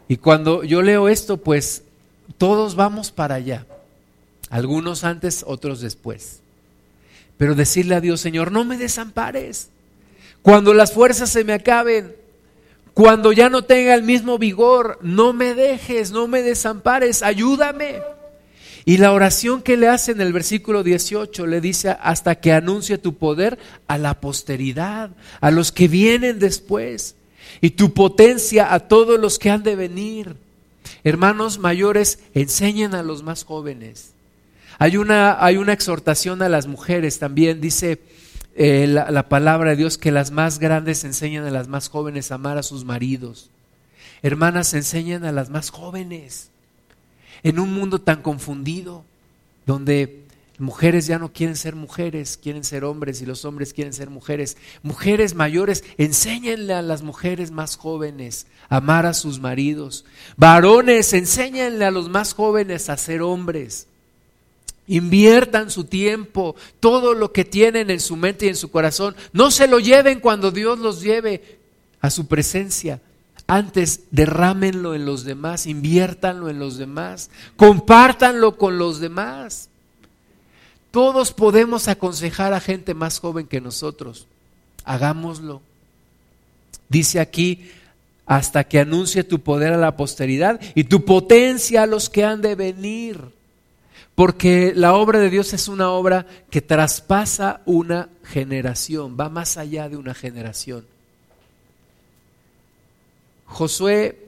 Y cuando yo leo esto, pues todos vamos para allá. Algunos antes, otros después. Pero decirle a Dios, Señor, no me desampares. Cuando las fuerzas se me acaben, cuando ya no tenga el mismo vigor, no me dejes, no me desampares, ayúdame. Y la oración que le hace en el versículo 18 le dice hasta que anuncie tu poder a la posteridad, a los que vienen después, y tu potencia a todos los que han de venir. Hermanos mayores, enseñen a los más jóvenes. Hay una, hay una exhortación a las mujeres también, dice eh, la, la palabra de Dios, que las más grandes enseñan a las más jóvenes a amar a sus maridos. Hermanas, enseñan a las más jóvenes en un mundo tan confundido, donde mujeres ya no quieren ser mujeres, quieren ser hombres y los hombres quieren ser mujeres. Mujeres mayores, enséñenle a las mujeres más jóvenes a amar a sus maridos. Varones, enséñenle a los más jóvenes a ser hombres. Inviertan su tiempo, todo lo que tienen en su mente y en su corazón. No se lo lleven cuando Dios los lleve a su presencia. Antes derrámenlo en los demás, inviértanlo en los demás, compártanlo con los demás. Todos podemos aconsejar a gente más joven que nosotros. Hagámoslo. Dice aquí, hasta que anuncie tu poder a la posteridad y tu potencia a los que han de venir. Porque la obra de Dios es una obra que traspasa una generación, va más allá de una generación. Josué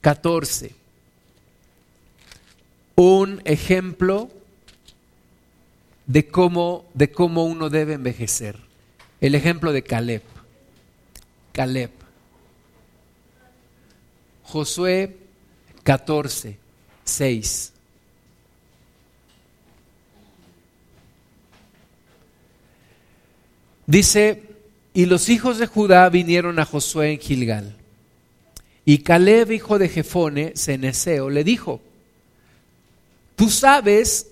14, un ejemplo de cómo, de cómo uno debe envejecer. El ejemplo de Caleb. Caleb. Josué 14, 6. Dice, y los hijos de Judá vinieron a Josué en Gilgal y Caleb, hijo de Jefone, Ceneseo, le dijo, tú sabes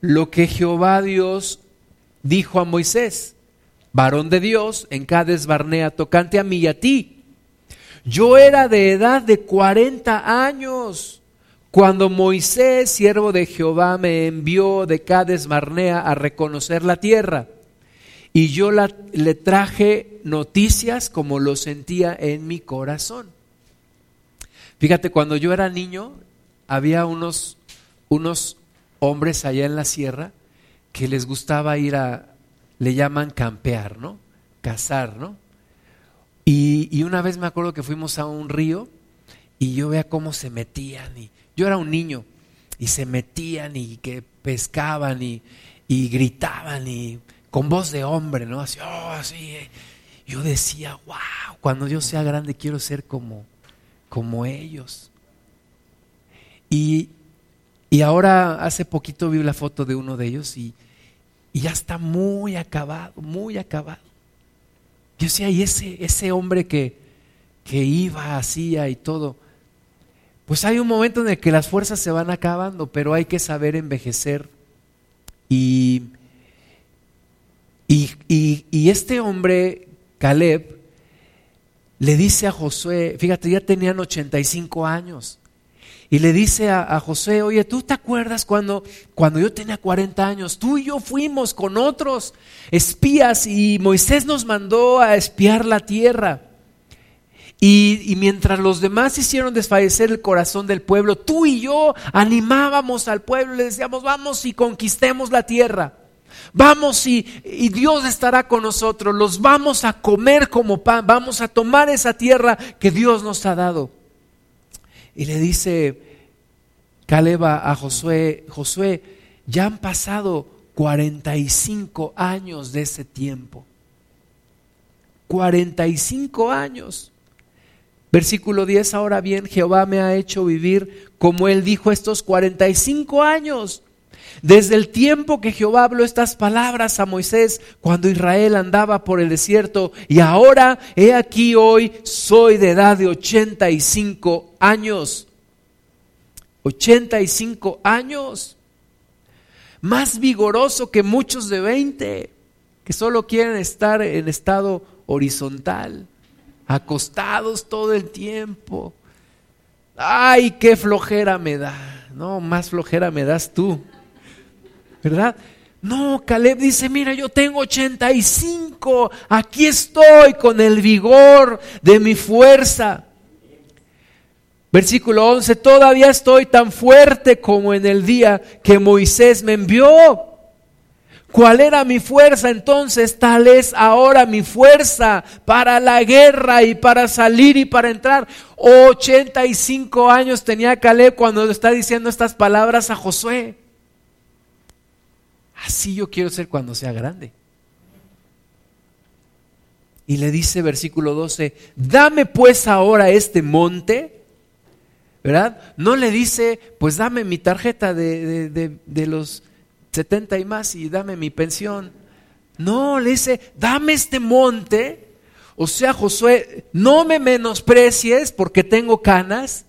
lo que Jehová Dios dijo a Moisés, varón de Dios, en Cades Barnea, tocante a mí y a ti. Yo era de edad de 40 años cuando Moisés, siervo de Jehová, me envió de Cades Barnea a reconocer la tierra. Y yo le traje noticias como lo sentía en mi corazón. Fíjate, cuando yo era niño, había unos, unos hombres allá en la sierra que les gustaba ir a, le llaman campear, ¿no? Cazar, ¿no? Y, y, una vez me acuerdo que fuimos a un río y yo veía cómo se metían. Y, yo era un niño y se metían y que pescaban y, y gritaban y con voz de hombre, ¿no? Así, oh, así. Eh". Yo decía, wow, cuando yo sea grande quiero ser como, como ellos. Y, y ahora hace poquito vi la foto de uno de ellos y, y ya está muy acabado, muy acabado. Yo decía, y ese, ese hombre que, que iba, hacía y todo. Pues hay un momento en el que las fuerzas se van acabando, pero hay que saber envejecer. Y, y, y, este hombre, Caleb, le dice a Josué, fíjate, ya tenían 85 años, y le dice a, a, José, oye, ¿tú te acuerdas cuando, cuando yo tenía 40 años? Tú y yo fuimos con otros espías y Moisés nos mandó a espiar la tierra. Y, mientras los demás hicieron desfallecer el corazón del pueblo, tú y yo animábamos al pueblo, le decíamos, vamos y conquistemos la tierra. Vamos y, y, Dios estará con nosotros, los vamos a comer como pan, vamos a tomar esa tierra que Dios nos ha dado. Y le dice Caleb a Josué, Josué, ya han pasado 45 años de ese tiempo. 45 años. Versículo 10, ahora bien, Jehová me ha hecho vivir como él dijo estos 45 años. Desde el tiempo que Jehová habló estas palabras a Moisés cuando Israel andaba por el desierto y ahora he aquí hoy soy de edad de 85 años. 85 años. Más vigoroso que muchos de 20 que solo quieren estar en estado horizontal acostados todo el tiempo. Ay, qué flojera me da. No, más flojera me das tú. ¿Verdad? No, Caleb dice, mira, yo tengo 85, aquí estoy con el vigor de mi fuerza. Versículo 11, todavía estoy tan fuerte como en el día que Moisés me envió. ¿Cuál era mi fuerza entonces? Tal es ahora mi fuerza para la guerra y para salir y para entrar. 85 años tenía Caleb cuando está diciendo estas palabras a Josué. Así yo quiero ser cuando sea grande. Y le dice versículo 12, dame pues ahora este monte, ¿verdad? No le dice, pues dame mi tarjeta de, de, de los 70 y más y dame mi pensión. No, le dice, dame este monte. O sea, Josué, no me menosprecies porque tengo canas.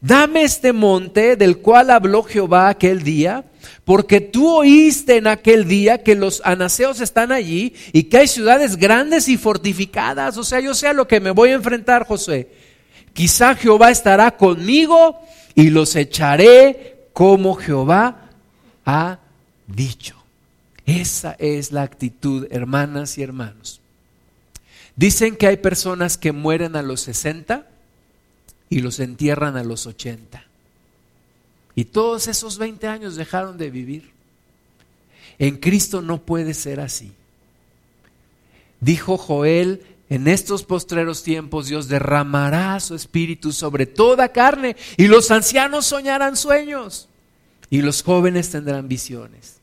Dame este monte del cual habló Jehová aquel día, porque tú oíste en aquel día que los anaseos están allí y que hay ciudades grandes y fortificadas. O sea, yo sé a lo que me voy a enfrentar, Josué. Quizá Jehová estará conmigo y los echaré como Jehová ha dicho. Esa es la actitud, hermanas y hermanos. Dicen que hay personas que mueren a los 60 y los entierran a los 80. Y todos esos 20 años dejaron de vivir. En Cristo no puede ser así. Dijo Joel, en estos postreros tiempos Dios derramará su espíritu sobre toda carne y los ancianos soñarán sueños y los jóvenes tendrán visiones.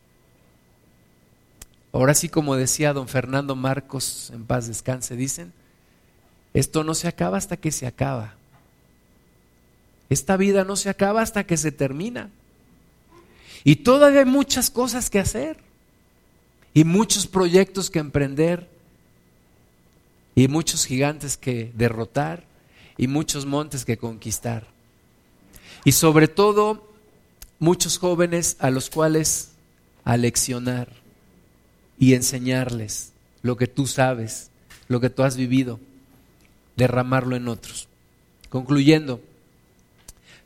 Ahora sí, como decía don Fernando Marcos, en paz descanse, dicen, esto no se acaba hasta que se acaba. Esta vida no se acaba hasta que se termina. Y todavía hay muchas cosas que hacer. Y muchos proyectos que emprender. Y muchos gigantes que derrotar. Y muchos montes que conquistar. Y sobre todo, muchos jóvenes a los cuales aleccionar y enseñarles lo que tú sabes, lo que tú has vivido, derramarlo en otros. Concluyendo,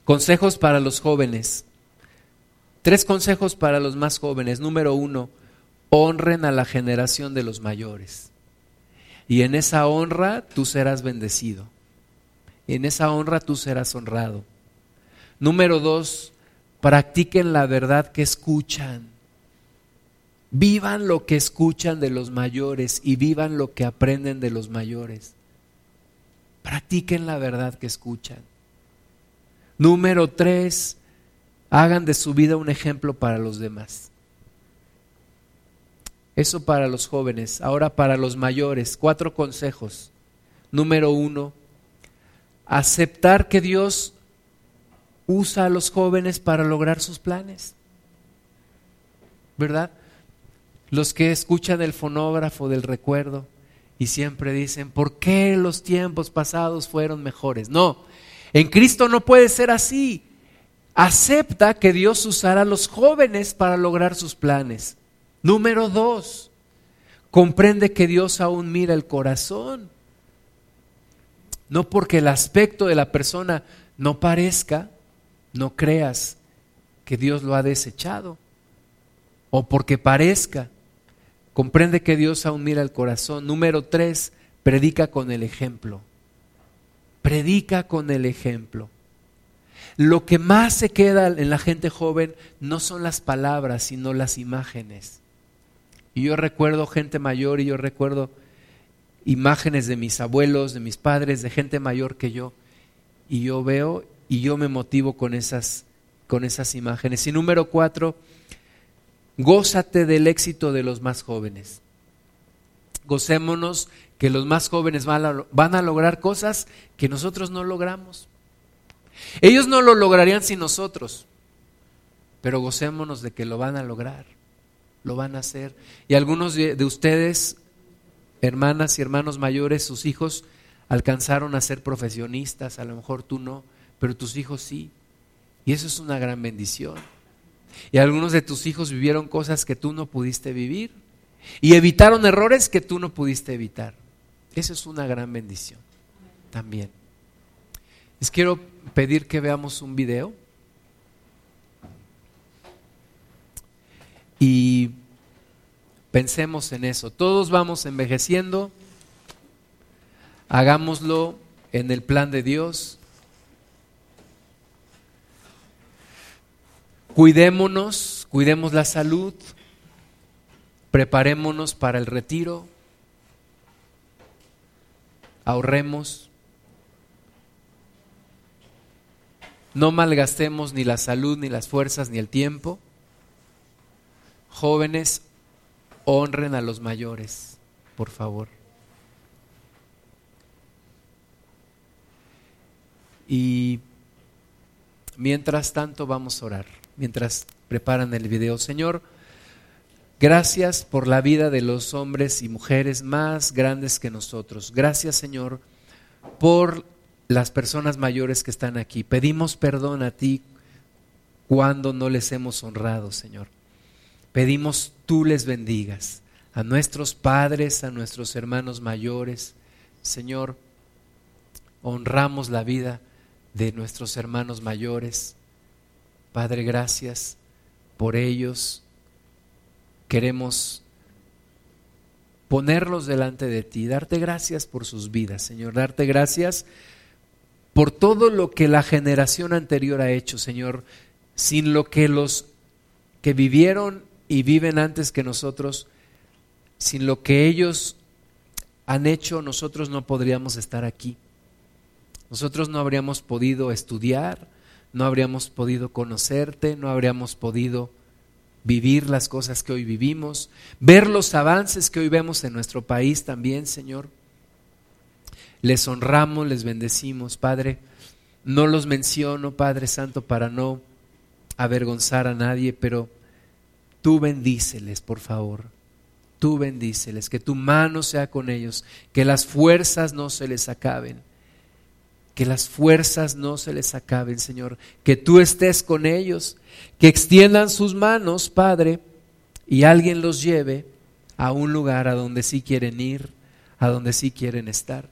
consejos para los jóvenes. Tres consejos para los más jóvenes. Número uno, honren a la generación de los mayores. Y en esa honra tú serás bendecido. Y en esa honra tú serás honrado. Número dos, practiquen la verdad que escuchan. Vivan lo que escuchan de los mayores y vivan lo que aprenden de los mayores. Practiquen la verdad que escuchan. Número tres, hagan de su vida un ejemplo para los demás. Eso para los jóvenes. Ahora para los mayores, cuatro consejos. Número uno, aceptar que Dios usa a los jóvenes para lograr sus planes. ¿Verdad? los que escuchan el fonógrafo del recuerdo y siempre dicen, ¿por qué los tiempos pasados fueron mejores? No, en Cristo no puede ser así. Acepta que Dios usará a los jóvenes para lograr sus planes. Número dos, comprende que Dios aún mira el corazón. No porque el aspecto de la persona no parezca, no creas que Dios lo ha desechado. O porque parezca, comprende que Dios aún mira el corazón. Número tres, predica con el ejemplo. Predica con el ejemplo. Lo que más se queda en la gente joven no son las palabras, sino las imágenes. Y yo recuerdo gente mayor y yo recuerdo imágenes de mis abuelos, de mis padres, de gente mayor que yo. Y yo veo y yo me motivo con esas, con esas imágenes. Y número cuatro, gózate del éxito de los más jóvenes. Gocémonos que los más jóvenes van a, lograr cosas que nosotros no logramos. Ellos no lo lograrían sin nosotros, pero gocémonos de que lo van a lograr, lo van a hacer. Y algunos de, ustedes, hermanas y hermanos mayores, sus hijos alcanzaron a ser profesionistas, a lo mejor tú no, pero tus hijos sí. Y eso es una gran bendición. Y algunos de tus hijos vivieron cosas que tú no pudiste vivir y evitaron errores que tú no pudiste evitar. Eso es una gran bendición también. Les quiero pedir que veamos un video. Y pensemos en eso. Todos vamos envejeciendo. Hagámoslo en el plan de Dios. Cuidémonos, cuidemos la salud, preparémonos para el retiro, ahorremos, no malgastemos ni la salud, ni las fuerzas, ni el tiempo. Jóvenes, honren a los mayores, por favor. Y mientras tanto vamos a orar mientras preparan el video. Señor, gracias por la vida de los hombres y mujeres más grandes que nosotros. Gracias, Señor, por las personas mayores que están aquí. Pedimos perdón a ti cuando no les hemos honrado, Señor. Pedimos tú les bendigas a nuestros padres, a nuestros hermanos mayores. Señor, honramos la vida de nuestros hermanos mayores. Padre, gracias por ellos. Queremos ponerlos delante de ti, darte gracias por sus vidas, Señor, darte gracias por todo lo que la generación anterior ha hecho, Señor, sin lo que los que vivieron y viven antes que nosotros, sin lo que ellos han hecho, nosotros no podríamos estar aquí. Nosotros no habríamos podido estudiar, no habríamos podido conocerte, no habríamos podido vivir las cosas que hoy vivimos, ver los avances que hoy vemos en nuestro país también, Señor. Les honramos, les bendecimos, Padre. No los menciono, Padre Santo, para no avergonzar a nadie, pero tú bendíceles, por favor. Tú bendíceles, que tu mano sea con ellos, que las fuerzas no se les acaben que las fuerzas no se les acaben, Señor, que tú estés con ellos, que extiendan sus manos, Padre, y alguien los lleve a un lugar a donde sí quieren ir, a donde sí quieren estar.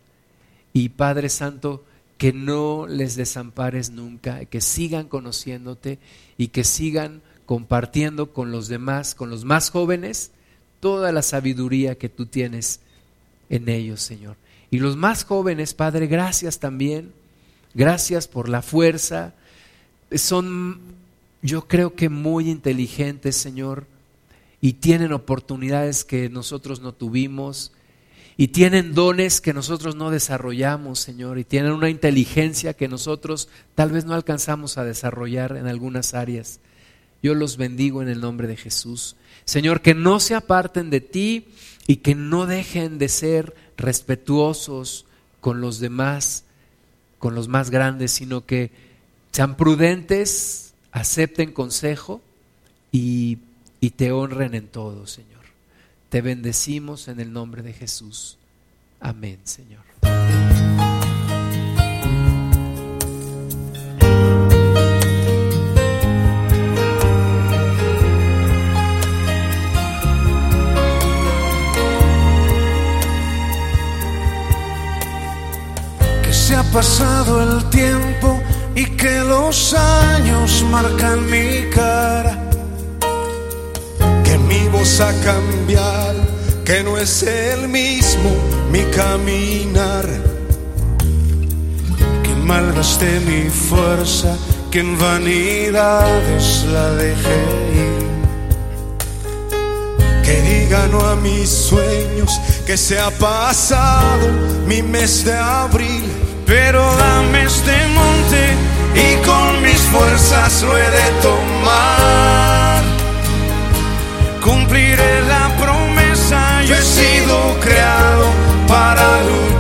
Y Padre Santo, que no les desampares nunca, que sigan conociéndote y que sigan compartiendo con los demás, con los más jóvenes, toda la sabiduría que tú tienes en ellos, Señor. Y los más jóvenes, Padre, gracias también. Gracias por la fuerza. Son, yo creo que muy inteligentes, Señor, y tienen oportunidades que nosotros no tuvimos. Y tienen dones que nosotros no desarrollamos, Señor, y tienen una inteligencia que nosotros tal vez no alcanzamos a desarrollar en algunas áreas. Yo los bendigo en el nombre de Jesús. Señor, que no se aparten de ti y que no dejen de ser respetuosos con los demás, con los más grandes, sino que sean prudentes, acepten consejo y, y te honren en todo, Señor. Te bendecimos en el nombre de Jesús. Amén, Señor.
Pasado el tiempo y que los años marcan mi cara. Que mi voz ha cambiado, que no es el mismo mi caminar. Que malgasté mi fuerza, que en vanidades la dejé ir. Que diga no a mis sueños, que se ha pasado mi mes de abril. Pero dame este monte y con mis fuerzas lo he de tomar. Cumpliré la promesa, yo he sido creado para luchar.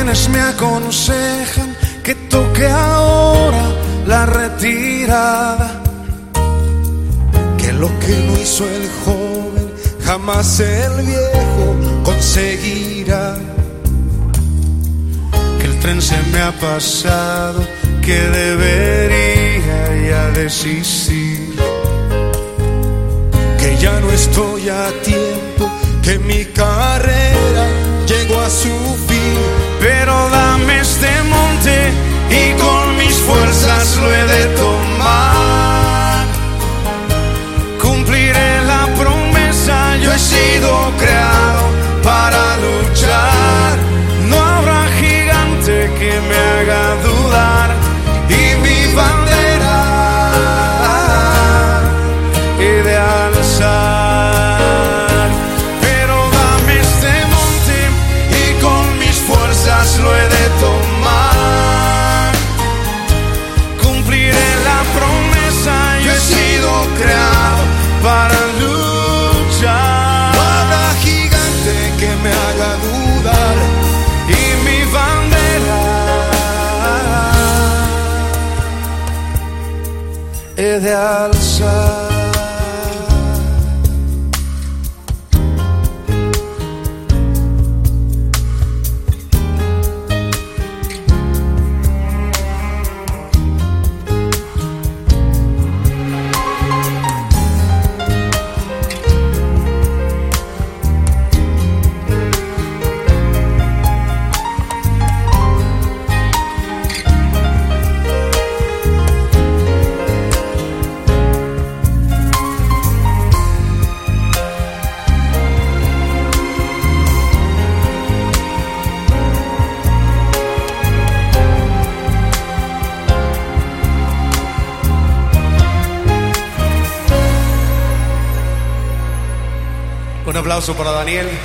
Quienes me aconsejan que toque ahora la retirada, que lo que no hizo el joven jamás el viejo conseguirá. Que el tren se me ha pasado, que debería ya desistir. Que ya no estoy a tiempo, que mi carrera llegó a su. Pero dame este monte y con mis fuerzas lo he de tomar. Cumpliré la promesa, yo he sido creado de alzar.
Aplauso para Daniel.